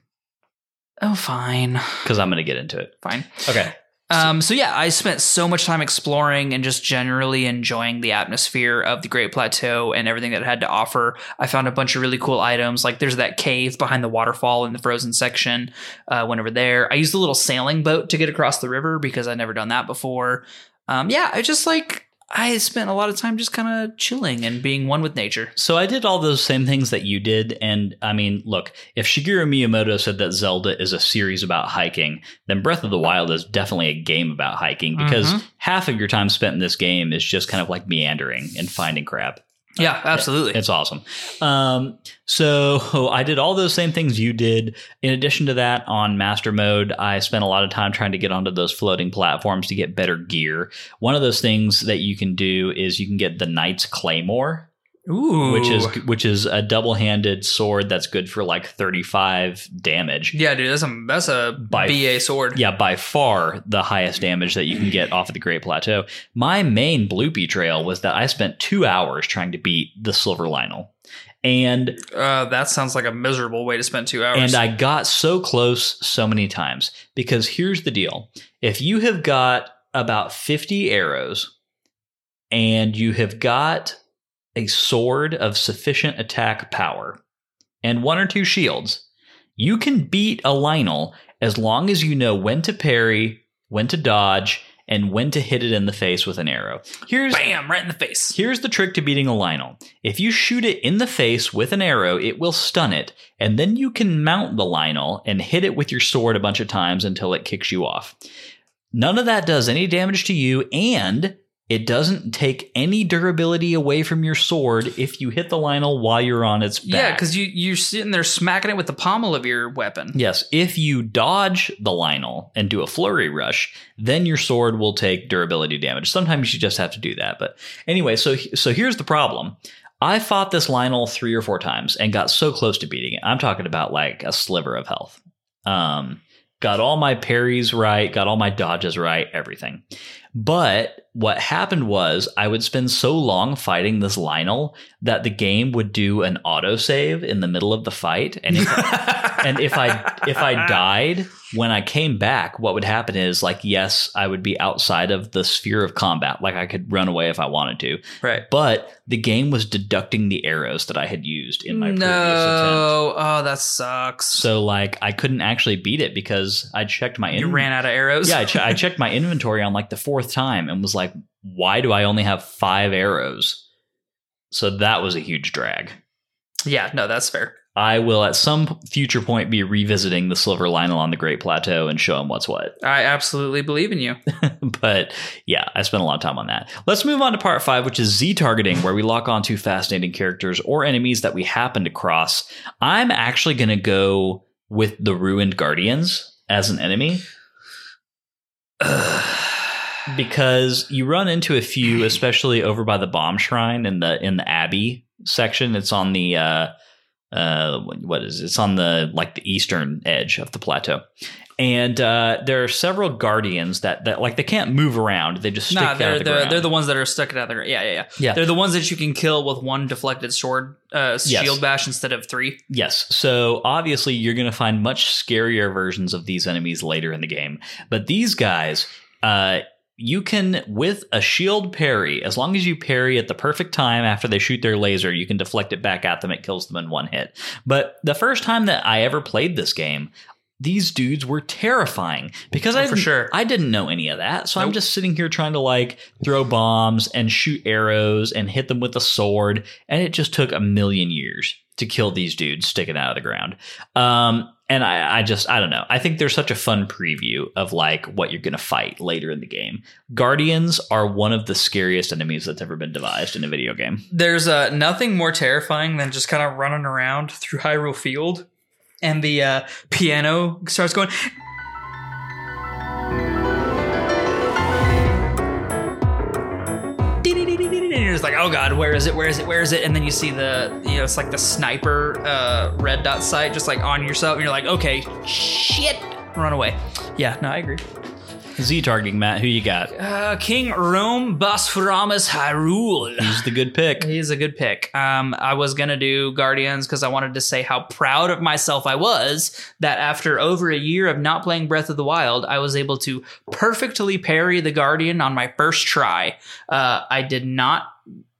Oh, fine. because I'm going to get into it. Fine. Okay. Um, so yeah, I spent so much time exploring and just generally enjoying the atmosphere of the Great Plateau and everything that it had to offer. I found a bunch of really cool items. Like there's that cave behind the waterfall in the frozen section. Uh, went over there. I used a little sailing boat to get across the river because I'd never done that before. Um, yeah, I just like I spent a lot of time just kind of chilling and being one with nature. So I did all those same things that you did. And I mean, look, if Shigeru Miyamoto said that Zelda is a series about hiking, then Breath of the Wild is definitely a game about hiking because Mhm. half of your time spent in this game is just kind of like meandering and finding crap. Yeah, absolutely. It's awesome. Um, so [laughs] I did all those same things you did. In addition to that, on Master Mode, I spent a lot of time trying to get onto those floating platforms to get better gear. One of those things that you can do is you can get the Knight's Claymore, Ooh, which is which is a double-handed sword that's good for like 35 damage. yeah, dude. That's a that's a By- BA sword. Yeah, by far the highest damage that you can get off of the Great Plateau. My main bloopy trail was that I spent two hours trying to beat the Silver Lynel. And Uh, that sounds like a miserable way to spend two hours. and I got so close so many times because here's the deal. If you have got about 50 arrows and you have got a sword of sufficient attack power and one or two shields, you can beat a Lynel as long as you know when to parry, when to dodge, and when to hit it in the face with an arrow. Here's bam right in the face. Here's the trick to beating a Lynel. If you shoot it in the face with an arrow, it will stun it, and then you can mount the Lynel and hit it with your sword a bunch of times until it kicks you off. None of that does any damage to you, and it doesn't take any durability away from your sword if you hit the Lynel while you're on its back. Yeah, because you you're sitting there smacking it with the pommel of your weapon. Yes, if you dodge the Lynel and do a flurry rush, then your sword will take durability damage. Sometimes you just have to do that. But anyway, so so here's the problem. I fought this Lynel three or four times and got so close to beating it. I'm talking about like a sliver of health. Um, got all my parries right, got all my dodges right, everything. But what happened was I would spend so long fighting this Lynel that the game would do an autosave in the middle of the fight. And if, [laughs] and if I if I died when I came back, what would happen is like yes, I would be outside of the sphere of combat, like I could run away if I wanted to. right. But the game was deducting the arrows that I had used in my no, previous attempt. oh that sucks. So like I couldn't actually beat it because I checked my inventory. you in- ran out of arrows. yeah, I, I [laughs] checked my inventory on like the fourth time and was like, why do I only have five arrows? So that was a huge drag. yeah. No, that's fair. I will at some future point be revisiting the Silver Lynel on the Great Plateau and show him what's what. [laughs] I absolutely believe in you. but yeah, I spent a lot of time on that. Let's move on to part five, which is Z targeting, where we lock onto fascinating characters or enemies that we happen to cross. I'm actually going to go with the Ruined Guardians as an enemy. [sighs] because you run into a few, especially over by the bomb shrine in the in the abbey section. It's on the uh, uh, what is it? it's on the like the eastern edge of the plateau, and uh, there are several guardians that that like they can't move around. They just stick nah, out they're of the they're, ground. they're the ones that are stuck out there. Yeah, yeah, yeah. Yeah. They're the ones that you can kill with one deflected sword, uh, Yes. shield bash instead of three. Yes. So obviously, you're going to find much scarier versions of these enemies later in the game. But these guys, uh, you can, with a shield parry, as long as you parry at the perfect time after they shoot their laser, you can deflect it back at them. It kills them in one hit. But the first time that I ever played this game, these dudes were terrifying because Oh, I for sure. I didn't know any of that. So I'm just sitting here trying to like throw bombs and shoot arrows and hit them with a sword. And it just took a million years to kill these dudes sticking out of the ground. Um, and I, I just I don't know. I think there's such a fun preview of like what you're gonna fight later in the game. Guardians are one of the scariest enemies that's ever been devised in a video game. There's uh, nothing more terrifying than just kind of running around through Hyrule Field, and the uh, piano starts going. And like, oh god, where is it? Where is it? Where is it? And then you see the, you know, it's like the sniper uh, red dot sight just like on yourself, and you're like, okay, shit, run away. Yeah, no, I agree. Z targeting, Matt. Who you got? Uh, King Rhoam Bosphoramus Hyrule. He's the good pick. [laughs] He's a good pick. Um, I was gonna do Guardians because I wanted to say how proud of myself I was that after over a year of not playing Breath of the Wild, I was able to perfectly parry the Guardian on my first try. Uh, I did not.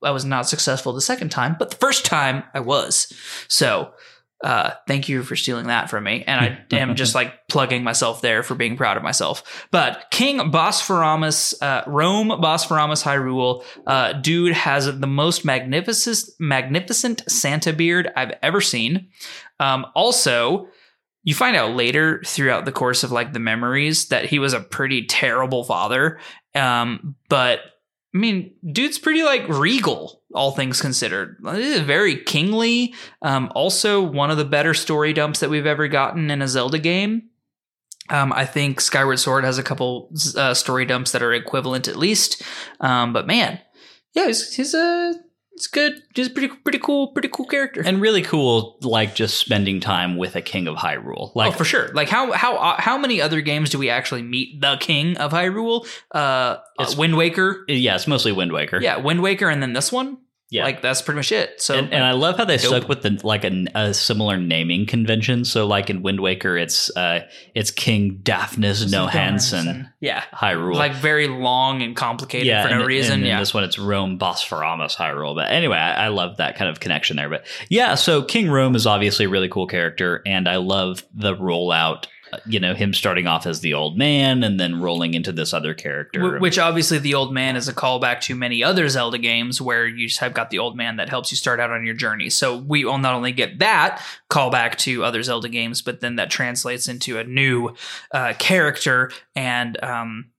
I was not successful the second time, but the first time I was. So. Uh, thank you for stealing that from me. And I [laughs] am just like plugging myself there for being proud of myself. But King Bosphoramus, uh, Rhoam Bosphoramus Hyrule, uh, dude has the most magnificent, magnificent Santa beard I've ever seen. Um, also, you find out later throughout the course of like the memories that he was a pretty terrible father. Um, but I mean, dude's pretty like regal, all things considered. Very kingly. Um, also, one of the better story dumps that we've ever gotten in a Zelda game. Um, I think Skyward Sword has a couple uh, story dumps that are equivalent at least. Um, but man, yeah, he's, he's a it's good. Just pretty pretty cool, pretty cool character. And really cool, like just spending time with a king of Hyrule. Like oh, for sure. Like how how uh, how many other games do we actually meet the king of Hyrule? Uh, uh Wind Waker. Yeah, it's mostly Wind Waker. Yeah, Wind Waker, and then this one. Yeah. Like that's pretty much it. So and, and I love how they Dope. stuck with the like a, a similar naming convention. So like in Wind Waker, it's uh it's King Daphnes Nohansen Yeah. Hyrule. Like very long and complicated yeah, for no and, reason. And in yeah. this one, it's Rhoam Bosphoramus Hyrule. But anyway, I, I love that kind of connection there. But yeah, so King Rhoam is obviously a really cool character, and I love the rollout. Uh, You know, him starting off as the old man and then rolling into this other character. Which obviously the old man is a callback to many other Zelda games where you just have got the old man that helps you start out on your journey. So we will not only get that callback to other Zelda games, but then that translates into a new uh, character and um,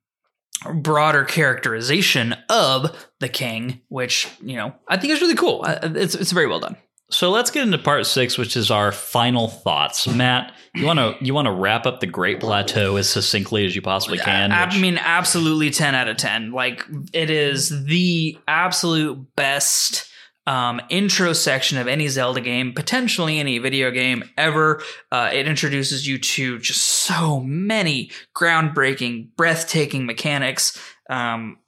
broader characterization of the king, which you know I think is really cool. It's it's very well done. So let's get into part six, which is our final thoughts. Matt, you want to you want to wrap up the Great Plateau as succinctly as you possibly can. I, I mean, absolutely 10 out of 10. Like, it is the absolute best um, intro section of any Zelda game, potentially any video game ever. Uh, it introduces you to just so many groundbreaking, breathtaking mechanics. Um,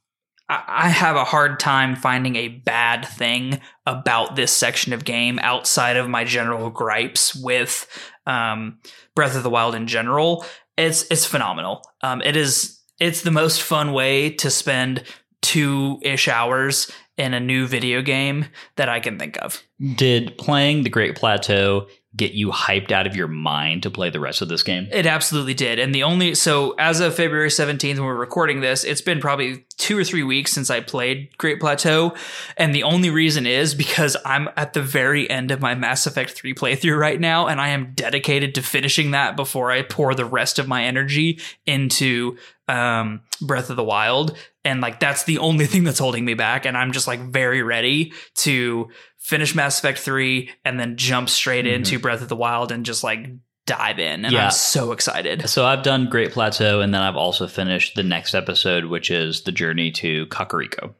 I have a hard time finding a bad thing about this section of game outside of my general gripes with um, Breath of the Wild in general. It's it's phenomenal. Um, it is it's the most fun way to spend two ish hours in a new video game that I can think of. did playing the Great Plateau get you hyped out of your mind to play the rest of this game? It absolutely did. And the only so as of February 17th when we're recording this, it's been probably 2 or 3 weeks since I played Great Plateau, and the only reason is because I'm at the very end of my Mass Effect 3 playthrough right now and I am dedicated to finishing that before I pour the rest of my energy into um Breath of the Wild and like that's the only [laughs] thing that's holding me back and I'm just like very ready to finish Mass Effect 3 and then jump straight Mhm. into Breath of the Wild and just like dive in and Yeah. I'm so excited. So I've done Great Plateau, and then I've also finished the next episode, which is the journey to Kakariko.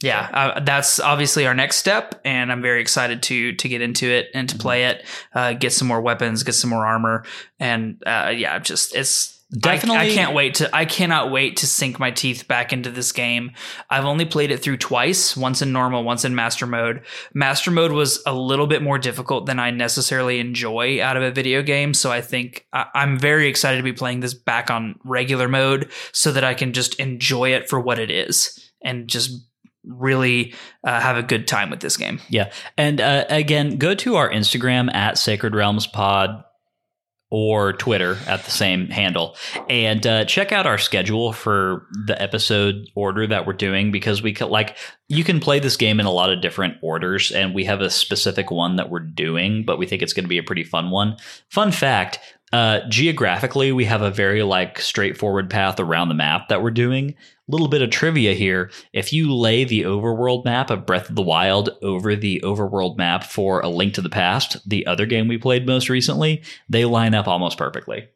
Yeah, uh, that's obviously our next step, and I'm very excited to to get into it and to Mm-hmm. play it, uh, get some more weapons, get some more armor, and uh, yeah, just it's Definitely- I, I can't wait to I cannot wait to sink my teeth back into this game. I've only played it through twice, once in normal, once in master mode. Master mode was a little bit more difficult than I necessarily enjoy out of a video game, so I think I, I'm very excited to be playing this back on regular mode so that I can just enjoy it for what it is and just really uh, have a good time with this game. Yeah. And uh, again, go to our Instagram at Sacred Realms Pod or Twitter at the same handle. And uh, check out our schedule for the episode order that we're doing because we could like you can play this game in a lot of different orders and we have a specific one that we're doing but we think it's going to be a pretty fun one. Fun fact uh, geographically, we have a very like straightforward path around the map that we're doing. Little bit of trivia here: if you lay the overworld map of Breath of the Wild over the overworld map for A Link to the Past, the other game we played most recently, they line up almost perfectly.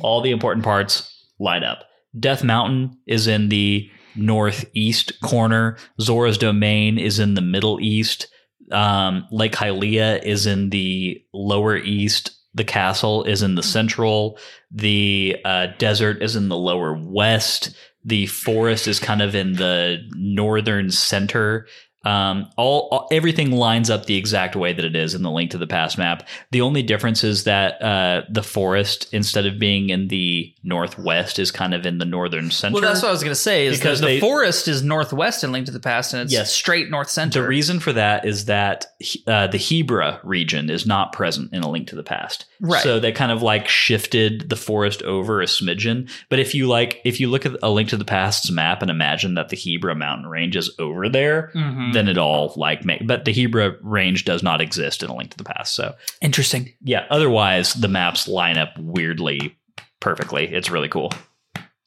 All the important parts line up. Death Mountain is in the northeast corner. Zora's Domain is in the middle east. Um, Lake Hylia is in the lower east. The castle is in the central. The uh, desert is in the lower west. The forest is kind of in the northern center. Um, all, all everything lines up the exact way that it is in the Link to the Past map. The only difference is that uh, the forest, instead of being in the northwest, is kind of in the northern center. Well, that's what I was going to say. Is Because the they- forest is northwest in Link to the Past, and it's Yes. straight north center. The reason for that is that uh, the Hebra region is not present in A Link to the Past. Right. So they kind of like shifted the forest over a smidgen. But if you like, if you look at A Link to the Past's map and imagine that the Hebra mountain range is over there, Mhm. Then it all like make. But the Hebra range does not exist in A Link to the Past. So Interesting. yeah, otherwise the maps line up weirdly perfectly. It's really cool.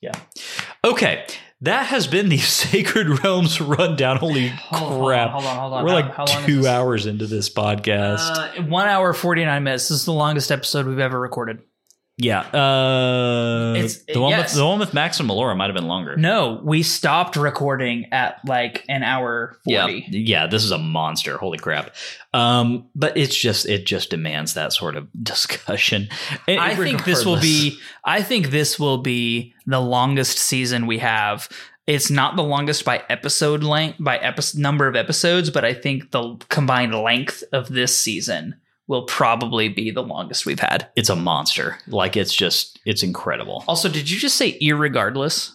Yeah. Okay. That has been the [laughs] Sacred Realms rundown. Holy Hold on, crap. hold on, hold on. We're like how long two hours into this podcast. Uh, one hour forty nine minutes. This is the longest episode we've ever recorded. Yeah. Uh, It's- the, one yes. with, the one with Max and Melora might have been longer. No, we stopped recording at like an hour Yeah, forty. yeah, this is a monster. Holy crap! Um, but it's just it just demands that sort of [laughs] discussion. I think this will be. I think this will be the longest season we have. It's not the longest by episode length, by episode number of episodes, but I think the combined length of this season will probably be the longest we've had. it's a monster. Like it's just it's incredible. Also, did you just say irregardless?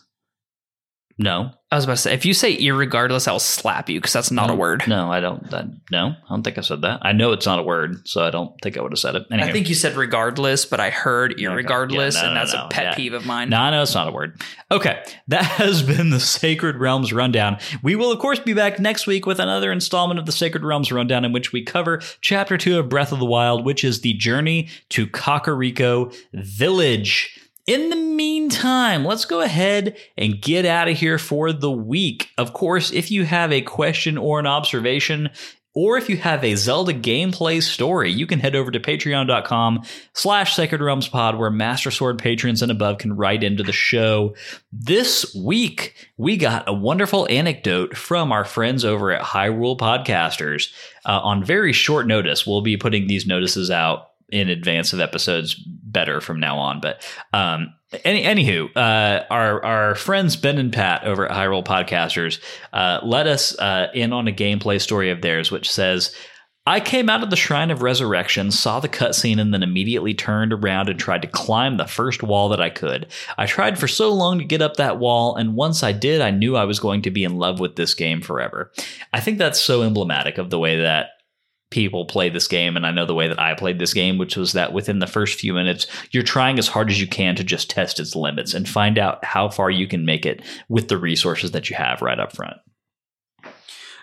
No, I was about to say, if you say irregardless, I'll slap you because that's not a word. No, I don't. That, no, I don't think I said that. I know it's not a word, so I don't think I would have said it. Anyway. I think you said regardless, but I heard Okay. irregardless, Yeah, no, and no, that's no. a pet Yeah. peeve of mine. No, I know it's not a word. Okay, that [laughs] has been the Sacred Realms Rundown. We will, of course, be back next week with another installment of the Sacred Realms Rundown in which we cover Chapter 2 of Breath of the Wild, which is the journey to Kakariko Village. In the meantime, let's go ahead and get out of here for the week. Of course, if you have a question or an observation, or if you have a Zelda gameplay story, you can head over to patreon.com slash Sacred Realms Pod, where Master Sword patrons and above can write into the show. This week, we got a wonderful anecdote from our friends over at Hyrule Podcasters. Uh, on very short notice, we'll be putting these notices out in advance of episodes better from now on. But um, any, anywho, uh, our our friends Ben and Pat over at Hyrule Podcasters uh, let us uh, in on a gameplay story of theirs, which says. I came out of the Shrine of Resurrection, saw the cutscene, and then immediately turned around and tried to climb the first wall that I could. I tried for so long to get up that wall, and once I did, I knew I was going to be in love with this game forever. I think that's so emblematic of the way that people play this game, and I know the way that I played this game, which was that within the first few minutes, you're trying as hard as you can to just test its limits and find out how far you can make it with the resources that you have right up front.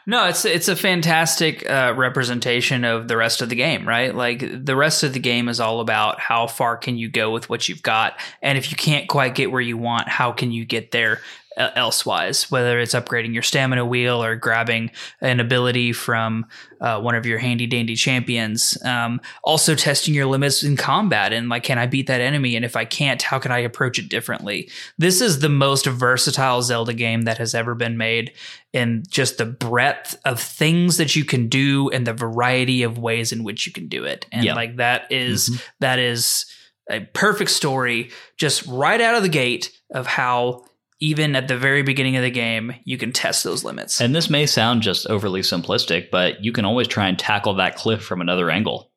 No, it's it's a fantastic uh, representation of the rest of the game, right? Like the rest of the game is all about how far can you go with what you've got, and if you can't quite get where you want, how can you get there elsewise? Whether it's upgrading your stamina wheel or grabbing an ability from uh, one of your handy dandy champions. Um, also testing your limits in combat and like, can I beat that enemy? And if I can't, how can I approach it differently? This is the most versatile Zelda game that has ever been made and just the breadth of things that you can do and the variety of ways in which you can do it. And Yeah. like that is- Mhm. that is a perfect story just right out of the gate of how even at the very beginning of the game you can test those limits. And this may sound just overly simplistic, but you can always try and tackle that cliff from another angle,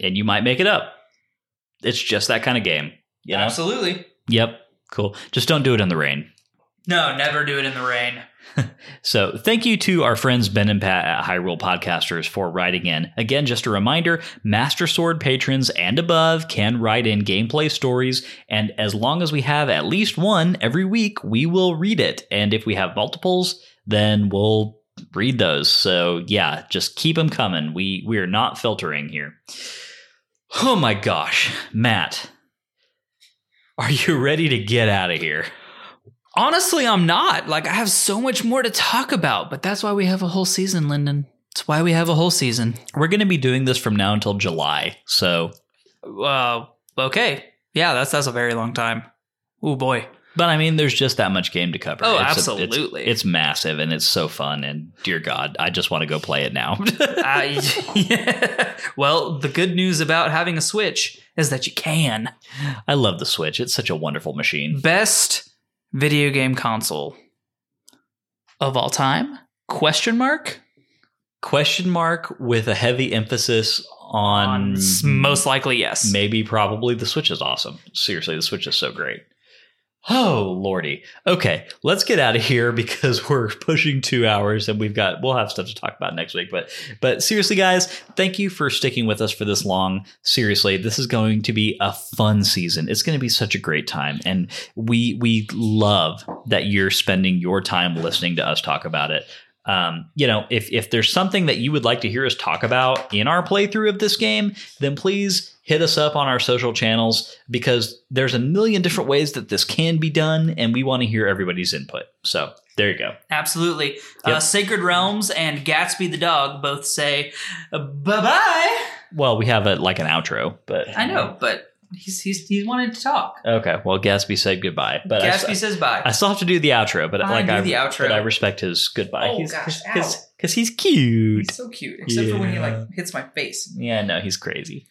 and you might make it up. It's just that kind of game. You know? Absolutely. Yep. Cool. Just don't do it in the rain. No, never do it in the rain. [laughs] So, thank you to our friends Ben and Pat at Hyrule Podcasters for writing in. Again, just a reminder Master Sword patrons and above can write in gameplay stories, and as long as we have at least one every week, we will read it. And if we have multiples, then we'll read those. So, yeah, just keep them coming. We we are not filtering here. Oh my gosh, Matt. Are you ready to get out of here? Honestly, I'm not. Like, I have so much more to talk about, but that's why we have a whole season, Lyndon. That's why we have a whole season. We're going to be doing this from now until July. So, Uh, okay. Yeah, that's that's a very long time. Oh boy. but I mean, there's just that much game to cover. Oh, It's a- it's- absolutely. it's, massive and it's so fun. And dear God, I just want to go play it now. [laughs] Uh, yeah. [laughs] Well, the good news about having a Switch is that you can. I love the Switch. It's such a wonderful machine. Best video game console of all time? Question mark? Question mark with a heavy emphasis on, s- most likely yes. maybe probably the Switch is awesome. Seriously, the Switch is so great. Oh lordy. Okay, let's get out of here [laughs] because we're pushing two hours and we've got we'll have stuff to talk about next week. But but seriously, guys, thank you for sticking with us for this long. Seriously, this is going to be a fun season. It's going to be such a great time, and we we love that you're spending your time listening to us talk about it. Um, you know, if if there's something that you would like to hear us talk about in our playthrough of this game, then please hit us up on our social channels because there's a million different ways that this can be done, and we want to hear everybody's input. So there you go. Absolutely. Uh, Sacred Realms and Gatsby the dog both say bye bye. Well, we have a like an outro, but I know, but he's he's he wanted to talk. Okay, well, Gatsby said goodbye, but I, Gatsby says bye. I still have to do the outro. But I like do I, the outro. but I respect his goodbye. Oh, he's, gosh, because he's cute. He's so cute, except for when he like hits my face. Yeah, no, he's crazy.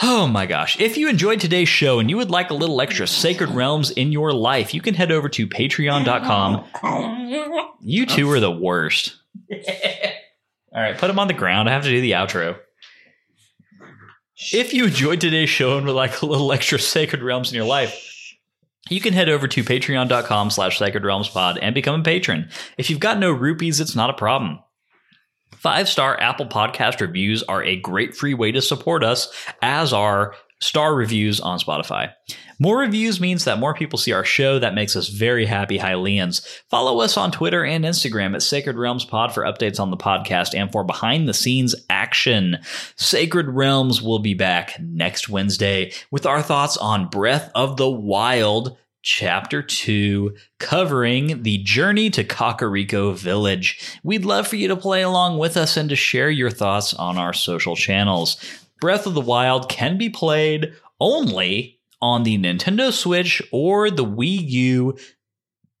Oh my gosh. If you enjoyed today's show and you would like a little extra Sacred Realms in your life, you can head over to patreon.com. [laughs] You two are the worst. All right, put him on the ground. I have to do the outro. If you enjoyed today's show and would like a little extra Sacred Realms in your life, you can head over to patreon.com slash sacred realms pod and become a patron. If you've got no rupees, it's not a problem. Five star Apple Podcast reviews are a great free way to support us, as are star reviews on Spotify. More reviews means that more people see our show. That makes us very happy, Hylians. Follow us on Twitter and Instagram at Sacred Realms Pod for updates on the podcast and for behind the scenes action. Sacred Realms will be back next Wednesday with our thoughts on Breath of the Wild. Chapter 2, covering the journey to Kakariko Village. We'd love for you to play along with us and to share your thoughts on our social channels. Breath of the Wild can be played only on the Nintendo Switch or the Wii U,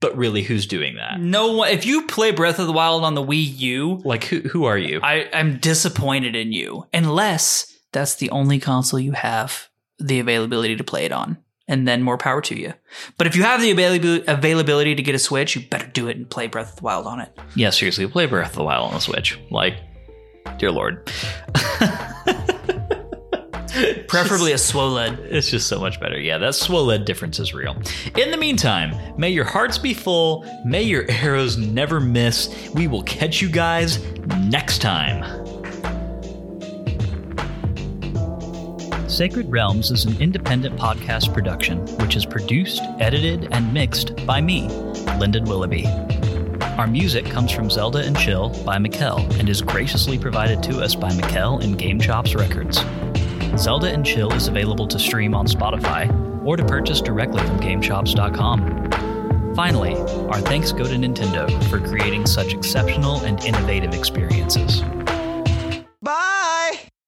but really, who's doing that? No one. If you play Breath of the Wild on the Wii U, Like, who, who are you? I, I'm disappointed in you. Unless that's the only console you have the availability to play it on. And then more power to you. But if you have the availability to get a Switch, you better do it and play Breath of the Wild on it. yeah, seriously, play Breath of the Wild on the Switch. Like, dear Lord. [laughs] Preferably a Swoled. It's just so much better. Yeah, that swoled difference is real. In the meantime, may your hearts be full, may your arrows never miss. We will catch you guys next time. Sacred Realms is an independent podcast production which is produced, edited, and mixed by me, Lyndon Willoughby. Our music comes from Zelda and Chill by Mikel and is graciously provided to us by Mikel and Game Chops Records. Zelda and Chill is available to stream on Spotify or to purchase directly from GameChops.com. Finally, our thanks go to Nintendo for creating such exceptional and innovative experiences.